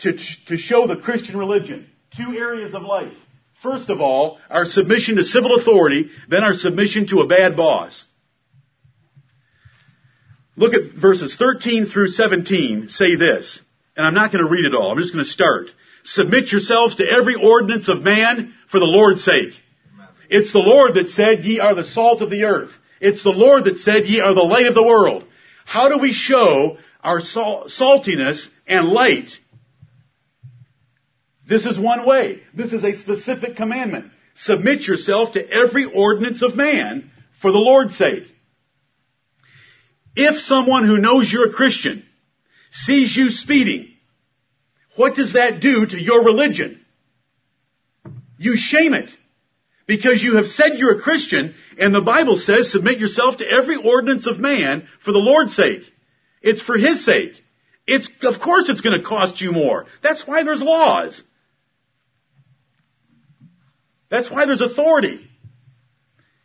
to, to show the Christian religion. Two areas of life. First of all, our submission to civil authority, then our submission to a bad boss. Look at verses 13 through 17 say this, and I'm not going to read it all, I'm just going to start. Submit yourselves to every ordinance of man for the Lord's sake. It's the Lord that said, ye are the salt of the earth. It's the Lord that said, ye are the light of the world. How do we show our saltiness and light this is one way. This is a specific commandment. Submit yourself to every ordinance of man for the Lord's sake. If someone who knows you're a Christian sees you speeding, what does that do to your religion? You shame it. Because you have said you're a Christian, and the Bible says submit yourself to every ordinance of man for the Lord's sake. It's for His sake. It's, of course it's going to cost you more. That's why there's laws. That's why there's authority.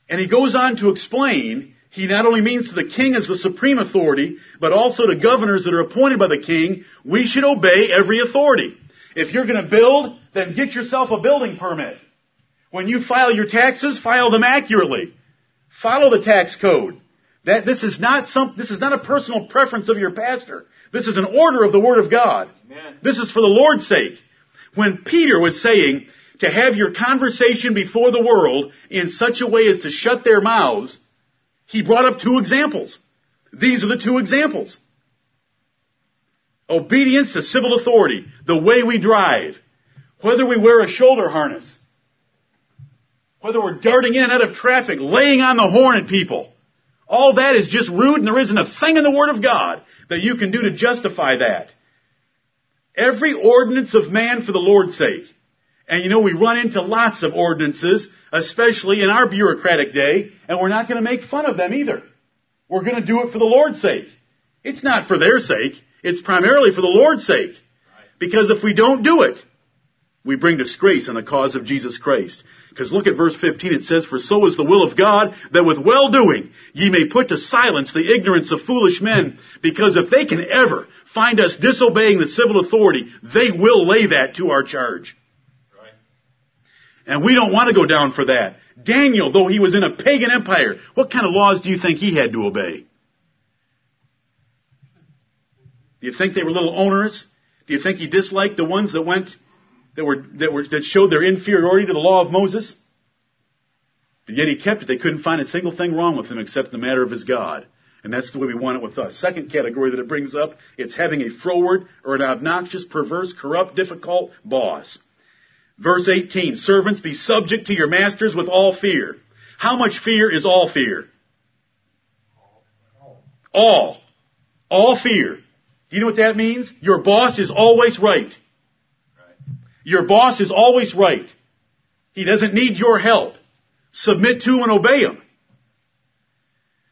And he goes on to explain he not only means to the king as the supreme authority, but also to governors that are appointed by the king, we should obey every authority. If you're going to build, then get yourself a building permit. When you file your taxes, file them accurately. Follow the tax code. That this is not some this is not a personal preference of your pastor. This is an order of the Word of God. Amen. This is for the Lord's sake. When Peter was saying, to have your conversation before the world in such a way as to shut their mouths, he brought up two examples. These are the two examples. Obedience to civil authority, the way we drive, whether we wear a shoulder harness, whether we're darting in and out of traffic, laying on the horn at people. All that is just rude and there isn't a thing in the Word of God that you can do to justify that. Every ordinance of man for the Lord's sake and you know, we run into lots of ordinances, especially in our bureaucratic day, and we're not going to make fun of them either. We're going to do it for the Lord's sake. It's not for their sake. It's primarily for the Lord's sake. Because if we don't do it, we bring disgrace on the cause of Jesus Christ. Because look at verse 15, it says, For so is the will of God, that with well doing ye may put to silence the ignorance of foolish men, because if they can ever find us disobeying the civil authority, they will lay that to our charge. And we don't want to go down for that. Daniel, though he was in a pagan empire, what kind of laws do you think he had to obey? Do you think they were a little onerous? Do you think he disliked the ones that went, that were, that were, that showed their inferiority to the law of Moses? But yet he kept it. They couldn't find a single thing wrong with him except the matter of his God. And that's the way we want it with us. Second category that it brings up, it's having a froward or an obnoxious, perverse, corrupt, difficult boss. Verse 18, servants be subject to your masters with all fear. How much fear is all fear? All. All fear. Do you know what that means? Your boss is always right. Your boss is always right. He doesn't need your help. Submit to and obey him.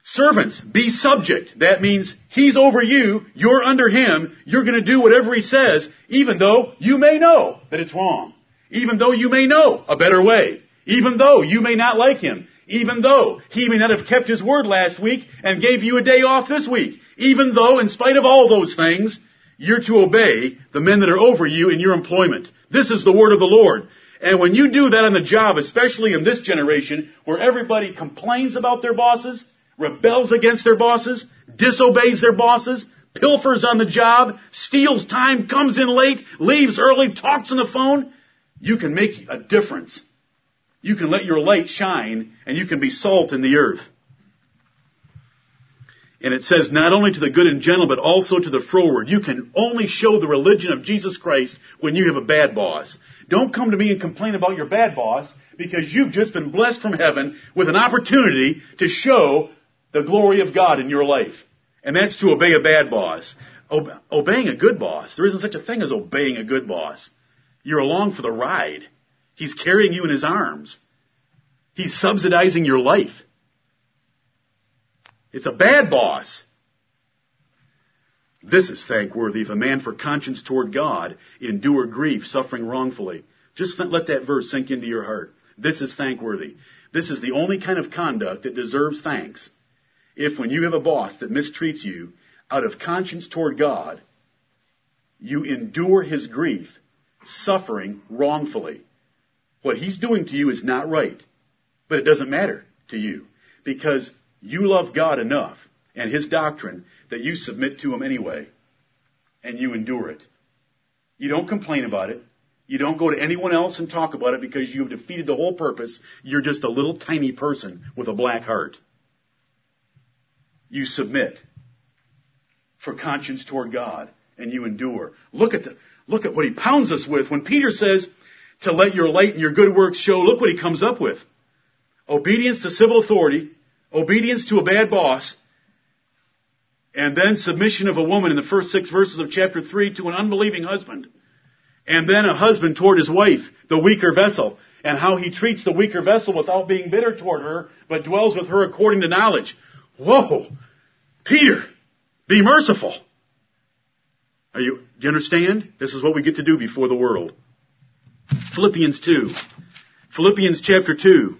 Servants, be subject. That means he's over you, you're under him, you're gonna do whatever he says, even though you may know that it's wrong. Even though you may know a better way. Even though you may not like him. Even though he may not have kept his word last week and gave you a day off this week. Even though, in spite of all those things, you're to obey the men that are over you in your employment. This is the word of the Lord. And when you do that on the job, especially in this generation, where everybody complains about their bosses, rebels against their bosses, disobeys their bosses, pilfers on the job, steals time, comes in late, leaves early, talks on the phone, you can make a difference. You can let your light shine and you can be salt in the earth. And it says not only to the good and gentle, but also to the froward. You can only show the religion of Jesus Christ when you have a bad boss. Don't come to me and complain about your bad boss because you've just been blessed from heaven with an opportunity to show the glory of God in your life. And that's to obey a bad boss. obeying a good boss. There isn't such a thing as obeying a good boss. You're along for the ride. He's carrying you in his arms. He's subsidizing your life. It's a bad boss. This is thankworthy if a man for conscience toward God endure grief, suffering wrongfully. Just let that verse sink into your heart. This is thankworthy. This is the only kind of conduct that deserves thanks. If when you have a boss that mistreats you, out of conscience toward God, you endure his grief, suffering wrongfully. What he's doing to you is not right, but it doesn't matter to you because you love God enough and his doctrine that you submit to him anyway and you endure it. You don't complain about it. You don't go to anyone else and talk about it because you've defeated the whole purpose. You're just a little tiny person with a black heart. You submit for conscience toward God and you endure. Look at the, look at what he pounds us with when Peter says, to let your light and your good works show, look what he comes up with. Obedience to civil authority, obedience to a bad boss, and then submission of a woman in the first six verses of chapter 3 to an unbelieving husband. And then a husband toward his wife, the weaker vessel, and how he treats the weaker vessel without being bitter toward her, but dwells with her according to knowledge. Whoa! Peter, be merciful. You, do you understand? This is what we get to do before the world. Philippians 2. Philippians chapter 2.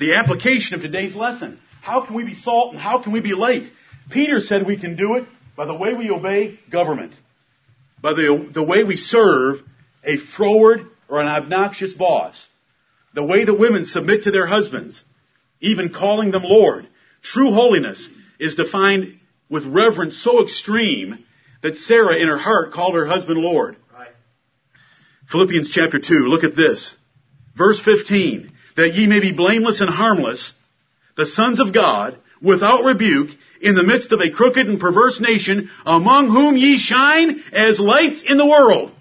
The application of today's lesson. How can we be salt and how can we be light? Peter said we can do it by the way we obey government. By the, the way we serve a froward or an obnoxious boss. The way the women submit to their husbands. Even calling them Lord. True holiness is defined with reverence so extreme that Sarah in her heart called her husband Lord. Philippians chapter 2, look at this. Verse 15. That ye may be blameless and harmless, the sons of God, without rebuke, in the midst of a crooked and perverse nation, among whom ye shine as lights in the world.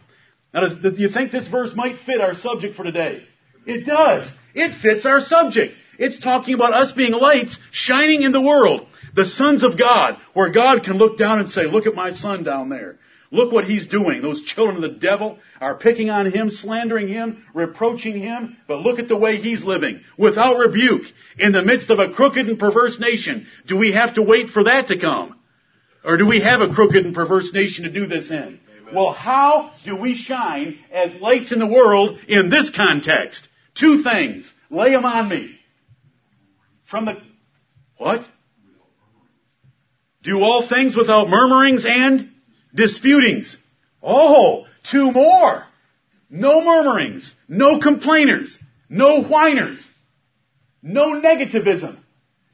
Now, do you think this verse might fit our subject for today? It does. It fits our subject. It's talking about us being lights shining in the world. The sons of God, where God can look down and say, look at my son down there. Look what he's doing. Those children of the devil are picking on him, slandering him, reproaching him, but look at the way he's living. Without rebuke, in the midst of a crooked and perverse nation. Do we have to wait for that to come? Or do we have a crooked and perverse nation to do this in? Amen. Well, how do we shine as lights in the world in this context? Two things. Lay them on me. From the, what? Do all things without murmurings and disputings. Oh, two more. No murmurings, no complainers, no whiners, no negativism.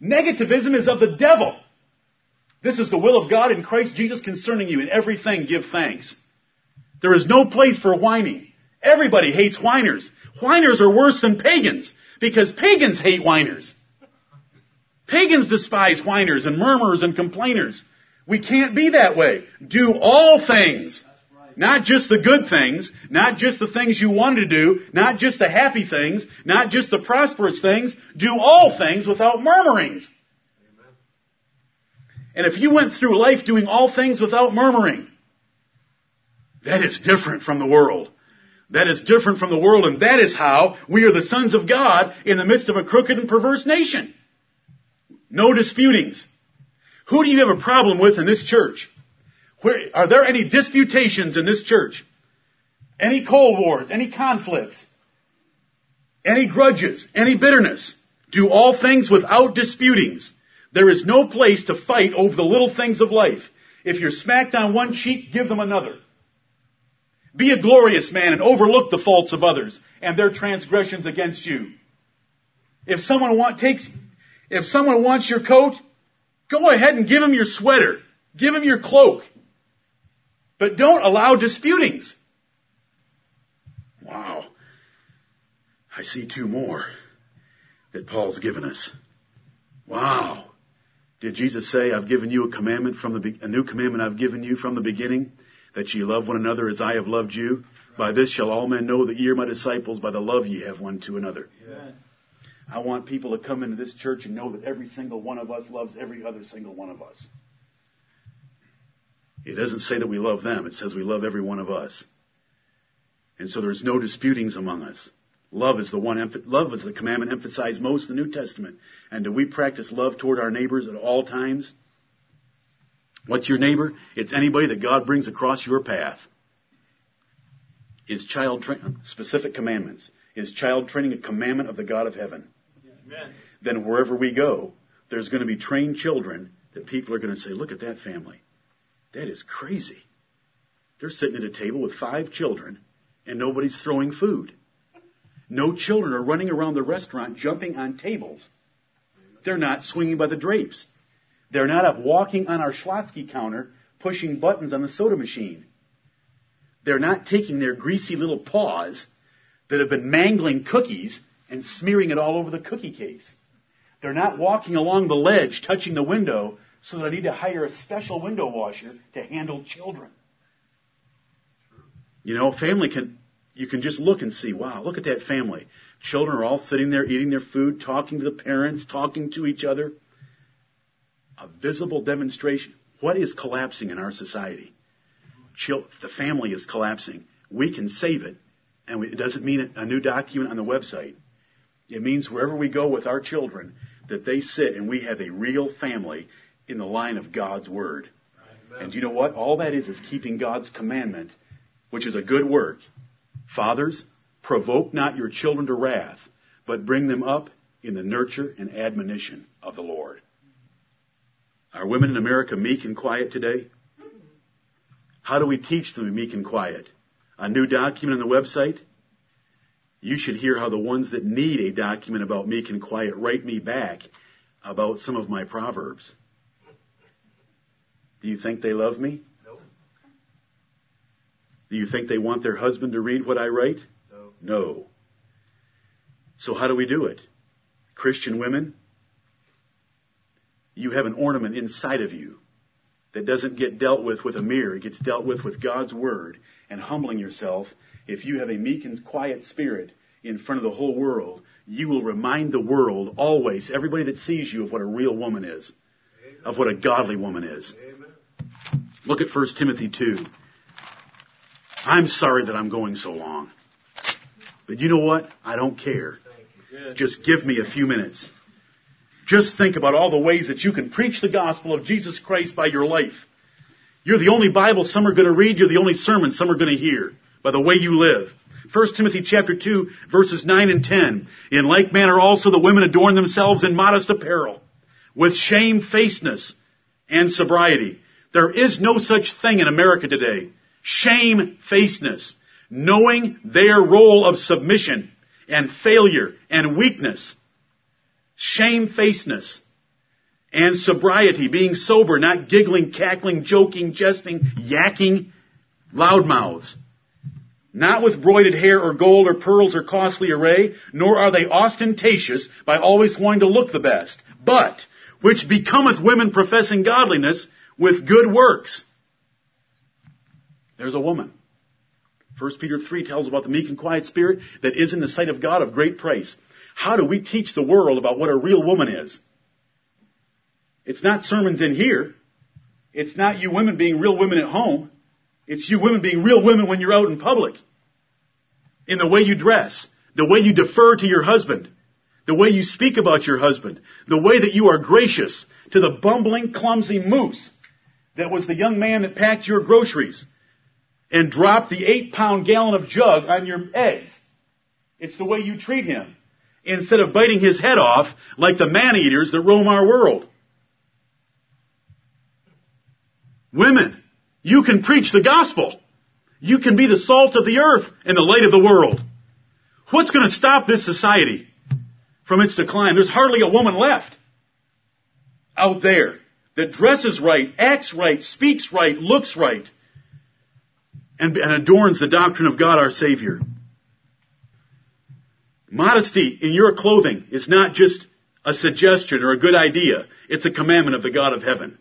Negativism is of the devil. This is the will of God in Christ Jesus concerning you. In everything, give thanks. There is no place for whining. Everybody hates whiners. Whiners are worse than pagans because pagans hate whiners. Pagans despise whiners and murmurers and complainers. We can't be that way. Do all things. Not just the good things, not just the things you want to do, not just the happy things, not just the prosperous things. Do all things without murmurings. And if you went through life doing all things without murmuring, That is different from the world. That is different from the world, and that is how we are the sons of God in the midst of a crooked and perverse nation. No disputings. Who do you have a problem with in this church? Where, are there any disputations in this church? Any cold wars? Any conflicts? Any grudges? Any bitterness? Do all things without disputings. There is no place to fight over the little things of life. If you're smacked on one cheek, give them another. Be a glorious man and overlook the faults of others and their transgressions against you. If someone want, takes, if someone wants your coat, go ahead and give him your sweater. Give him your cloak. But don't allow disputings. Wow. I see two more that Paul's given us. Wow. Did Jesus say, I've given you a commandment from the, a new commandment I've given you from the beginning? that ye love one another as I have loved you. By this shall all men know that ye are my disciples by the love ye have one to another. Yes. I want people to come into this church and know that every single one of us loves every other single one of us. It doesn't say that we love them, it says we love every one of us. And so there's no disputings among us. Love is the one, love is the commandment emphasized most in the New Testament. And do we practice love toward our neighbors at all times? What's your neighbor? It's anybody that God brings across your path. Is child specific commandments? Is child training a commandment of the God of heaven? Amen. Then wherever we go, there's going to be trained children that people are going to say, look at that family. That is crazy. They're sitting at a table with five children and nobody's throwing food. No children are running around the restaurant jumping on tables. They're not swinging by the drapes. They're not up walking on our Schlotzsky counter pushing buttons on the soda machine. They're not taking their greasy little paws that have been mangling cookies and smearing it all over the cookie case. They're not walking along the ledge touching the window so that I need to hire a special window washer to handle children. You know, family can, you can just look and see, wow, look at that family. Children are all sitting there eating their food, talking to the parents, talking to each other a visible demonstration. What is collapsing in our society? The family is collapsing. We can save it, and it doesn't mean a new document on the website. It means wherever we go with our children, that they sit and we have a real family in the line of God's Word. Amen. And you know what? All that is is keeping God's commandment, which is a good work. Fathers, provoke not your children to wrath, but bring them up in the nurture and admonition of the Lord. Are women in America meek and quiet today? How do we teach them to be meek and quiet? A new document on the website? You should hear how the ones that need a document about meek and quiet write me back about some of my proverbs. Do you think they love me? No. Do you think they want their husband to read what I write? No. No. So how do we do it? Christian women, you have an ornament inside of you that doesn't get dealt with with a mirror. It gets dealt with with God's Word and humbling yourself. If you have a meek and quiet spirit in front of the whole world, you will remind the world always, everybody that sees you, of what a real woman is, Amen. of what a godly woman is. Amen. Look at 1 Timothy 2. I'm sorry that I'm going so long. But you know what? I don't care. Just give me a few minutes. Just think about all the ways that you can preach the gospel of Jesus Christ by your life. You're the only Bible some are going to read. You're the only sermon some are going to hear by the way you live. 1 Timothy chapter 2 verses 9 and 10. In like manner also the women adorn themselves in modest apparel with shamefacedness and sobriety. There is no such thing in America today. Shamefacedness. Knowing their role of submission and failure and weakness shamefacedness, and sobriety, being sober, not giggling, cackling, joking, jesting, yakking, loudmouths. Not with broided hair or gold or pearls or costly array, nor are they ostentatious by always wanting to look the best, but which becometh women professing godliness with good works. There's a woman. 1 Peter 3 tells about the meek and quiet spirit that is in the sight of God of great praise. How do we teach the world about what a real woman is? It's not sermons in here. It's not you women being real women at home. It's you women being real women when you're out in public. In the way you dress, the way you defer to your husband, the way you speak about your husband, the way that you are gracious to the bumbling, clumsy moose that was the young man that packed your groceries and dropped the eight pound gallon of jug on your eggs. It's the way you treat him instead of biting his head off like the man eaters that roam our world. Women, you can preach the gospel. You can be the salt of the earth and the light of the world. What's going to stop this society from its decline? There's hardly a woman left out there that dresses right, acts right, speaks right, looks right, and, and adorns the doctrine of God our Savior. Modesty in your clothing is not just a suggestion or a good idea. It's a commandment of the God of heaven.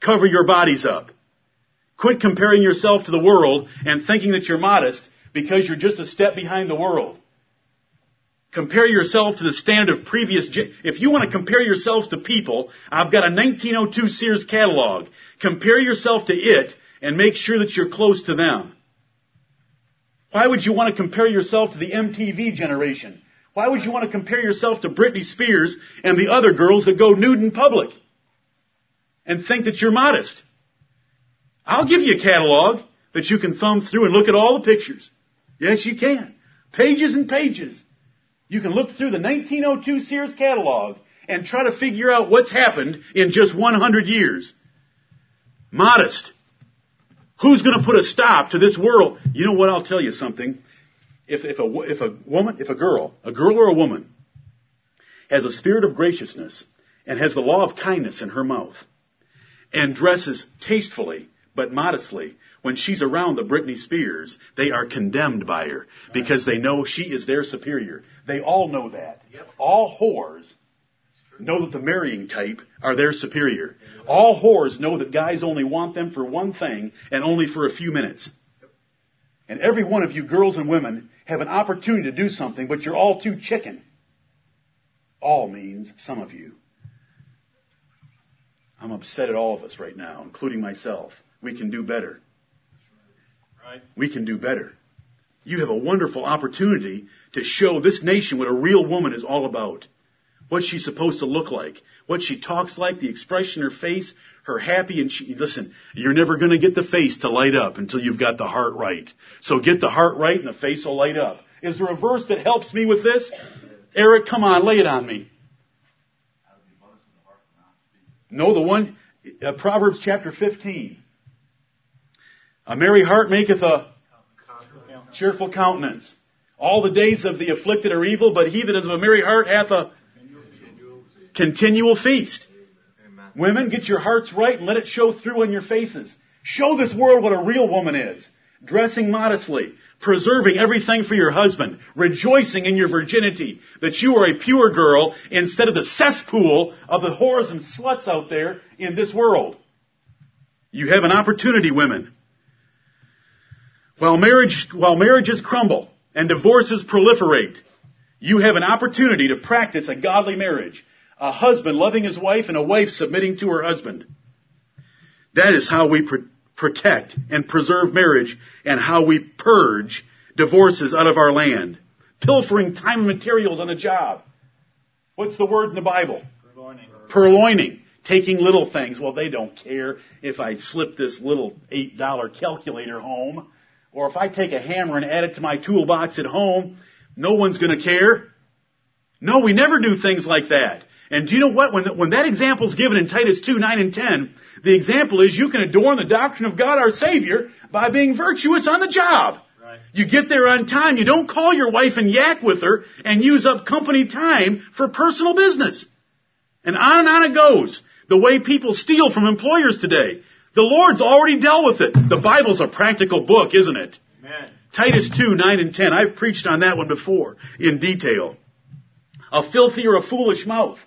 Cover your bodies up. Quit comparing yourself to the world and thinking that you're modest because you're just a step behind the world. Compare yourself to the standard of previous, if you want to compare yourselves to people, I've got a 1902 Sears catalog. Compare yourself to it and make sure that you're close to them. Why would you want to compare yourself to the MTV generation? Why would you want to compare yourself to Britney Spears and the other girls that go nude in public and think that you're modest? I'll give you a catalog that you can thumb through and look at all the pictures. Yes, you can. Pages and pages. You can look through the 1902 Sears catalog and try to figure out what's happened in just 100 years. Modest. Who's going to put a stop to this world? You know what? I'll tell you something. If, if, a, if a woman, if a girl, a girl or a woman, has a spirit of graciousness and has the law of kindness in her mouth and dresses tastefully but modestly, when she's around the Britney Spears, they are condemned by her because they know she is their superior. They all know that. All whores know that the marrying type are their superior. All whores know that guys only want them for one thing and only for a few minutes. And every one of you girls and women have an opportunity to do something, but you're all too chicken. All means some of you. I'm upset at all of us right now, including myself. We can do better. Right. We can do better. You have a wonderful opportunity to show this nation what a real woman is all about what she's supposed to look like, what she talks like, the expression in her face, her happy and she, listen, you're never going to get the face to light up until you've got the heart right. So get the heart right and the face will light up. Is there a verse that helps me with this? Eric, come on, lay it on me. No, the one, uh, Proverbs chapter 15. A merry heart maketh a cheerful countenance. All the days of the afflicted are evil, but he that is of a merry heart hath a continual feast. Women, get your hearts right and let it show through on your faces. Show this world what a real woman is. Dressing modestly, preserving everything for your husband, rejoicing in your virginity, that you are a pure girl instead of the cesspool of the whores and sluts out there in this world. You have an opportunity, women. While marriage, while marriages crumble and divorces proliferate, you have an opportunity to practice a godly marriage a husband loving his wife and a wife submitting to her husband. That is how we pr- protect and preserve marriage and how we purge divorces out of our land. Pilfering time and materials on a job. What's the word in the Bible? Purloining. Purloining. Taking little things. Well, they don't care if I slip this little $8 calculator home or if I take a hammer and add it to my toolbox at home. No one's going to care. No, we never do things like that. And do you know what? When, when that example is given in Titus 2, 9 and 10, the example is you can adorn the doctrine of God our Savior by being virtuous on the job. Right. You get there on time. You don't call your wife and yak with her and use up company time for personal business. And on and on it goes. The way people steal from employers today. The Lord's already dealt with it. The Bible's a practical book, isn't it? Amen. Titus 2, 9 and 10. I've preached on that one before in detail. A filthy or a foolish mouth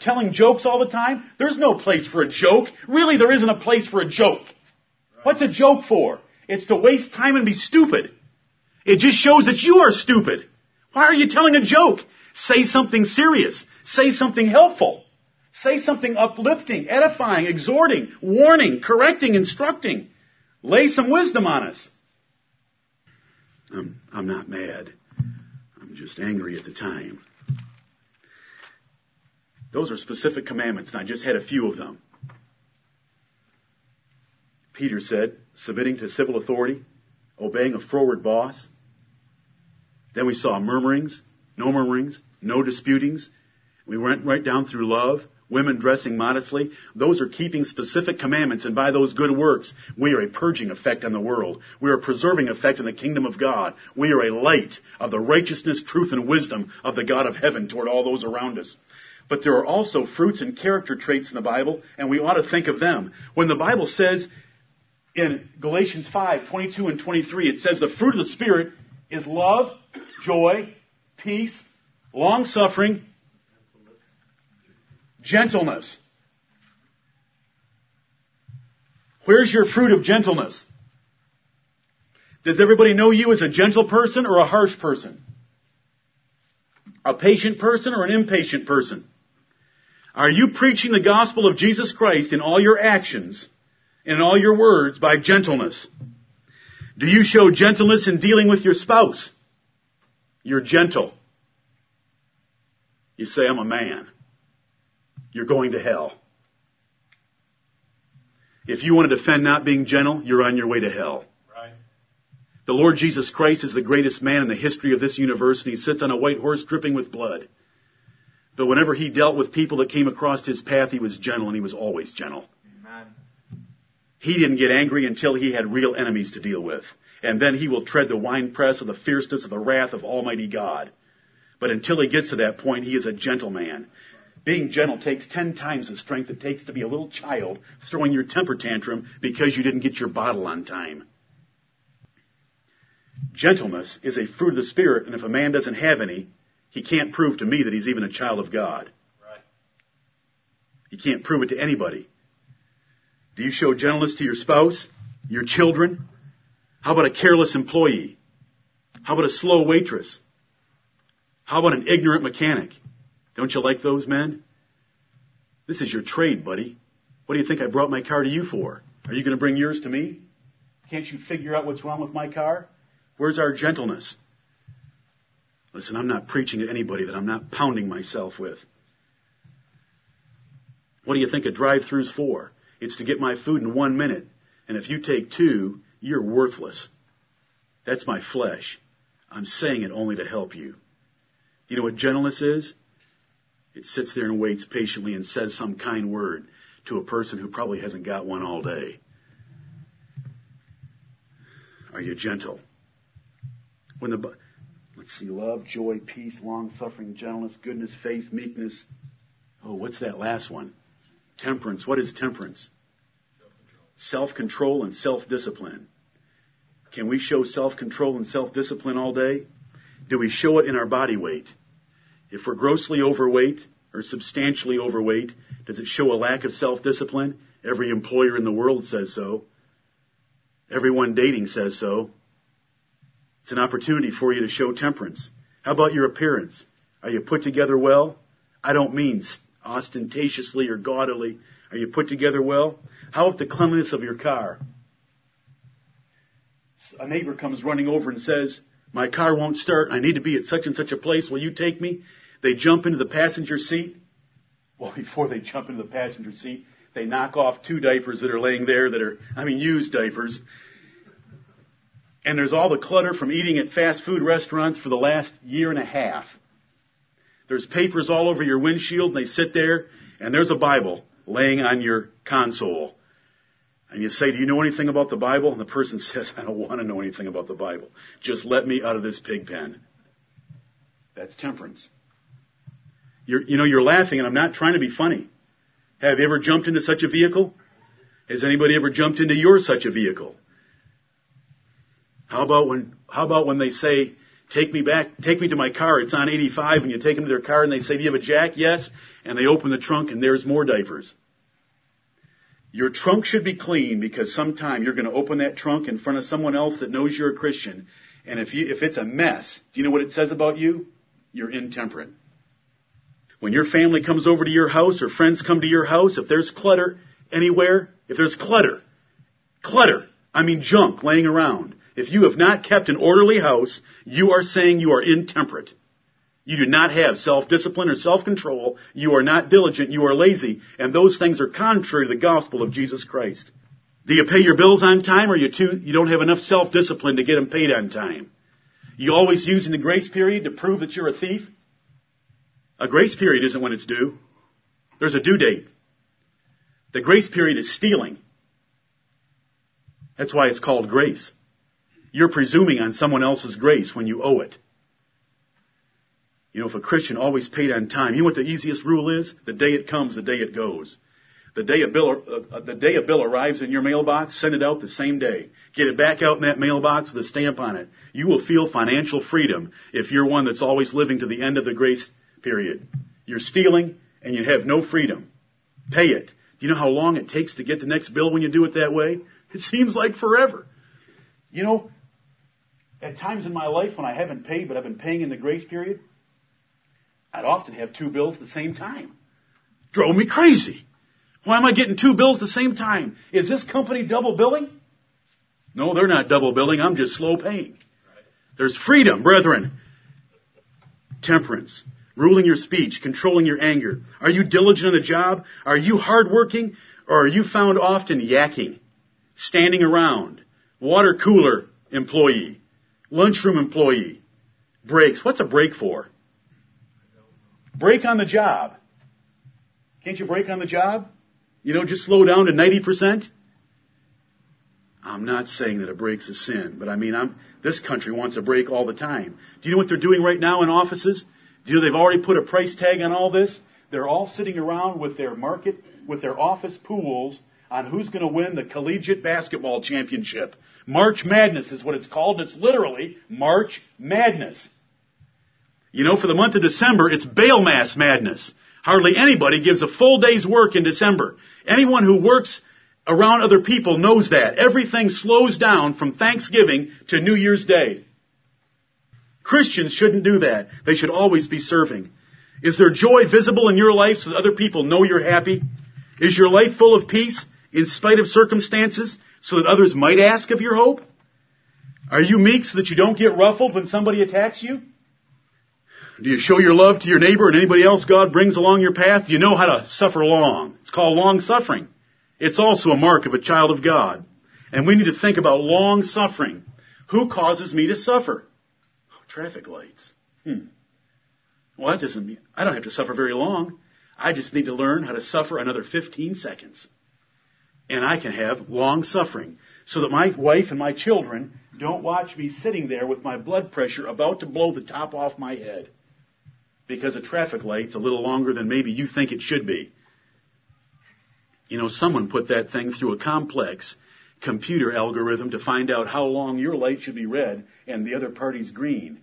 telling jokes all the time? There's no place for a joke. Really, there isn't a place for a joke. What's a joke for? It's to waste time and be stupid. It just shows that you are stupid. Why are you telling a joke? Say something serious. Say something helpful. Say something uplifting, edifying, exhorting, warning, correcting, instructing. Lay some wisdom on us. I'm, I'm not mad. I'm just angry at the time. Those are specific commandments, and I just had a few of them. Peter said, submitting to civil authority, obeying a froward boss. Then we saw murmurings, no murmurings, no disputings. We went right down through love, women dressing modestly. Those are keeping specific commandments, and by those good works, we are a purging effect on the world. We are a preserving effect in the kingdom of God. We are a light of the righteousness, truth, and wisdom of the God of heaven toward all those around us. But there are also fruits and character traits in the Bible, and we ought to think of them. When the Bible says in Galatians 5, 22 and 23, it says the fruit of the Spirit is love, joy, peace, long suffering, gentleness. Where's your fruit of gentleness? Does everybody know you as a gentle person or a harsh person? A patient person or an impatient person? Are you preaching the gospel of Jesus Christ in all your actions and in all your words by gentleness? Do you show gentleness in dealing with your spouse? You're gentle. You say, I'm a man. You're going to hell. If you want to defend not being gentle, you're on your way to hell. Right. The Lord Jesus Christ is the greatest man in the history of this universe, and he sits on a white horse dripping with blood. But whenever he dealt with people that came across his path, he was gentle, and he was always gentle. Amen. He didn't get angry until he had real enemies to deal with. And then he will tread the winepress of the fierceness of the wrath of Almighty God. But until he gets to that point, he is a gentleman. Being gentle takes ten times the strength it takes to be a little child throwing your temper tantrum because you didn't get your bottle on time. Gentleness is a fruit of the Spirit, and if a man doesn't have any, he can't prove to me that he's even a child of God. Right. He can't prove it to anybody. Do you show gentleness to your spouse, your children? How about a careless employee? How about a slow waitress? How about an ignorant mechanic? Don't you like those men? This is your trade, buddy. What do you think I brought my car to you for? Are you going to bring yours to me? Can't you figure out what's wrong with my car? Where's our gentleness? Listen, I'm not preaching at anybody that I'm not pounding myself with. What do you think a drive-through's for? It's to get my food in one minute. And if you take two, you're worthless. That's my flesh. I'm saying it only to help you. You know what gentleness is? It sits there and waits patiently and says some kind word to a person who probably hasn't got one all day. Are you gentle? When the let's see, love, joy, peace, long suffering, gentleness, goodness, faith, meekness. Oh, what's that last one? Temperance. What is temperance? Self control and self discipline. Can we show self control and self discipline all day? Do we show it in our body weight? If we're grossly overweight or substantially overweight, does it show a lack of self discipline? Every employer in the world says so. Everyone dating says so. It's an opportunity for you to show temperance. How about your appearance? Are you put together well? I don't mean ostentatiously or gaudily. Are you put together well? How about the cleanliness of your car? A neighbor comes running over and says, my car won't start. I need to be at such and such a place. Will you take me? They jump into the passenger seat. Well, before they jump into the passenger seat, they knock off two diapers that are laying there that are, I mean, used diapers. And there's all the clutter from eating at fast food restaurants for the last year and a half. There's papers all over your windshield and they sit there and there's a Bible laying on your console. And you say, do you know anything about the Bible? And the person says, I don't want to know anything about the Bible. Just let me out of this pig pen. That's temperance. You're, you know, you're laughing and I'm not trying to be funny. Have you ever jumped into such a vehicle? Has anybody ever jumped into your such a vehicle? How about when, how about when they say, take me back, take me to my car, it's on 85, and you take them to their car and they say, do you have a jack? Yes. And they open the trunk and there's more diapers. Your trunk should be clean because sometime you're going to open that trunk in front of someone else that knows you're a Christian. And if you, if it's a mess, do you know what it says about you? You're intemperate. When your family comes over to your house or friends come to your house, if there's clutter anywhere, if there's clutter, clutter, I mean junk laying around. If you have not kept an orderly house, you are saying you are intemperate. You do not have self-discipline or self-control. You are not diligent. You are lazy. And those things are contrary to the gospel of Jesus Christ. Do you pay your bills on time or you, too, you don't have enough self-discipline to get them paid on time? You always using the grace period to prove that you're a thief? A grace period isn't when it's due. There's a due date. The grace period is stealing. That's why it's called grace. You're presuming on someone else's grace when you owe it. You know, if a Christian always paid on time, you know what the easiest rule is? The day it comes, the day it goes. The day a bill, uh, the day a bill arrives in your mailbox, send it out the same day. Get it back out in that mailbox with a stamp on it. You will feel financial freedom if you're one that's always living to the end of the grace period. You're stealing and you have no freedom. Pay it. Do you know how long it takes to get the next bill when you do it that way? It seems like forever. You know, at times in my life when I haven't paid, but I've been paying in the grace period, I'd often have two bills at the same time. Drove me crazy. Why am I getting two bills at the same time? Is this company double billing? No, they're not double billing. I'm just slow paying. There's freedom, brethren. Temperance. Ruling your speech, controlling your anger. Are you diligent in the job? Are you hardworking? Or are you found often yakking, standing around, water cooler employee, lunchroom employee, breaks? What's a break for? Break on the job. Can't you break on the job? You know, just slow down to 90%? I'm not saying that a break's a sin, but I mean, I'm, this country wants a break all the time. Do you know what they're doing right now in offices? Do they've already put a price tag on all this? They're all sitting around with their market, with their office pools on who's going to win the collegiate basketball championship. March Madness is what it's called. It's literally March Madness. You know, for the month of December, it's bail mass madness. Hardly anybody gives a full day's work in December. Anyone who works around other people knows that. Everything slows down from Thanksgiving to New Year's Day. Christians shouldn't do that. They should always be serving. Is there joy visible in your life so that other people know you're happy? Is your life full of peace in spite of circumstances so that others might ask of your hope? Are you meek so that you don't get ruffled when somebody attacks you? Do you show your love to your neighbor and anybody else God brings along your path? Do you know how to suffer long? It's called long suffering. It's also a mark of a child of God. And we need to think about long suffering. Who causes me to suffer? Traffic lights. Hmm. Well, that doesn't mean, I don't have to suffer very long. I just need to learn how to suffer another 15 seconds. And I can have long suffering so that my wife and my children don't watch me sitting there with my blood pressure about to blow the top off my head because a traffic light's a little longer than maybe you think it should be. You know, someone put that thing through a complex computer algorithm to find out how long your light should be red and the other party's green.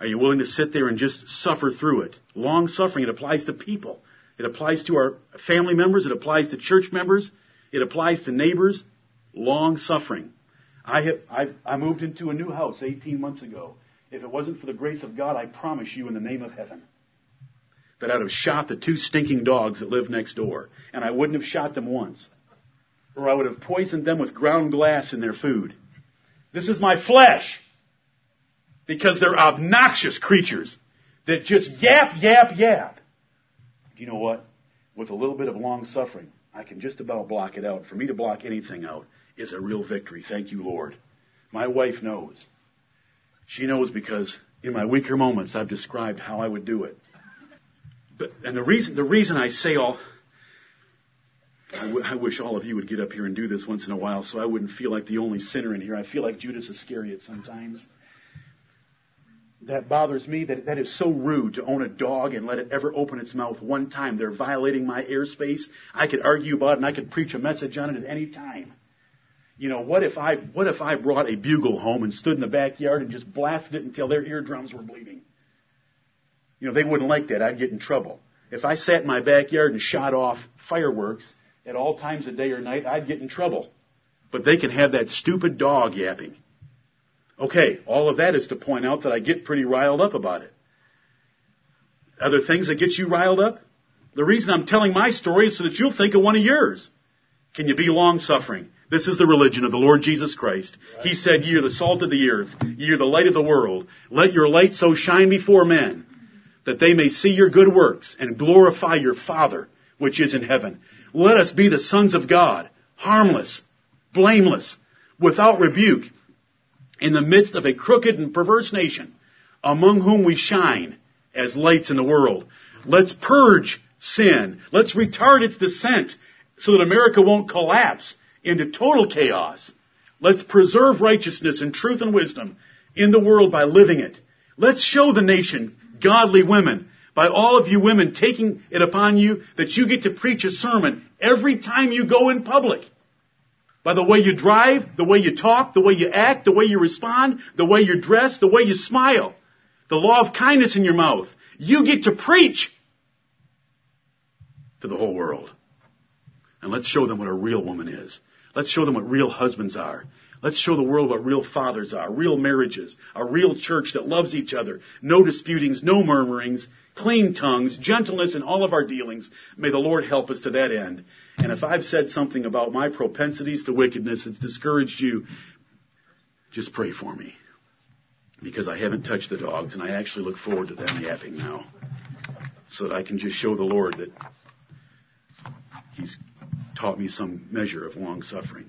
Are you willing to sit there and just suffer through it? Long suffering, it applies to people. It applies to our family members. It applies to church members. It applies to neighbors. Long suffering. I have, I, I moved into a new house 18 months ago. If it wasn't for the grace of God, I promise you in the name of heaven that I'd have shot the two stinking dogs that live next door. And I wouldn't have shot them once. Or I would have poisoned them with ground glass in their food. This is my flesh. Because they're obnoxious creatures that just yap, yap, yap. You know what? With a little bit of long suffering, I can just about block it out. For me to block anything out is a real victory. Thank you, Lord. My wife knows. She knows because in my weaker moments I've described how I would do it. But, and the reason, the reason I say all, I, w- I wish all of you would get up here and do this once in a while so I wouldn't feel like the only sinner in here. I feel like Judas Iscariot sometimes. That bothers me. That, that is so rude to own a dog and let it ever open its mouth one time. They're violating my airspace. I could argue about it and I could preach a message on it at any time. You know, what if I, what if I brought a bugle home and stood in the backyard and just blasted it until their eardrums were bleeding? You know, they wouldn't like that. I'd get in trouble. If I sat in my backyard and shot off fireworks at all times of day or night, I'd get in trouble. But they can have that stupid dog yapping. Okay, all of that is to point out that I get pretty riled up about it. Other things that get you riled up? The reason I'm telling my story is so that you'll think of one of yours. Can you be long suffering? This is the religion of the Lord Jesus Christ. He said, Ye are the salt of the earth, ye are the light of the world. Let your light so shine before men that they may see your good works and glorify your Father which is in heaven. Let us be the sons of God, harmless, blameless, without rebuke, in the midst of a crooked and perverse nation, among whom we shine as lights in the world. Let's purge sin. Let's retard its descent so that America won't collapse into total chaos. Let's preserve righteousness and truth and wisdom in the world by living it. Let's show the nation godly women by all of you women taking it upon you that you get to preach a sermon every time you go in public. By the way you drive, the way you talk, the way you act, the way you respond, the way you dress, the way you smile. The law of kindness in your mouth. You get to preach to the whole world. And let's show them what a real woman is. Let's show them what real husbands are. Let's show the world what real fathers are, real marriages, a real church that loves each other, no disputings, no murmurings, clean tongues, gentleness in all of our dealings. May the Lord help us to that end. And if I've said something about my propensities to wickedness that's discouraged you, just pray for me. Because I haven't touched the dogs and I actually look forward to them yapping now. So that I can just show the Lord that He's taught me some measure of long suffering.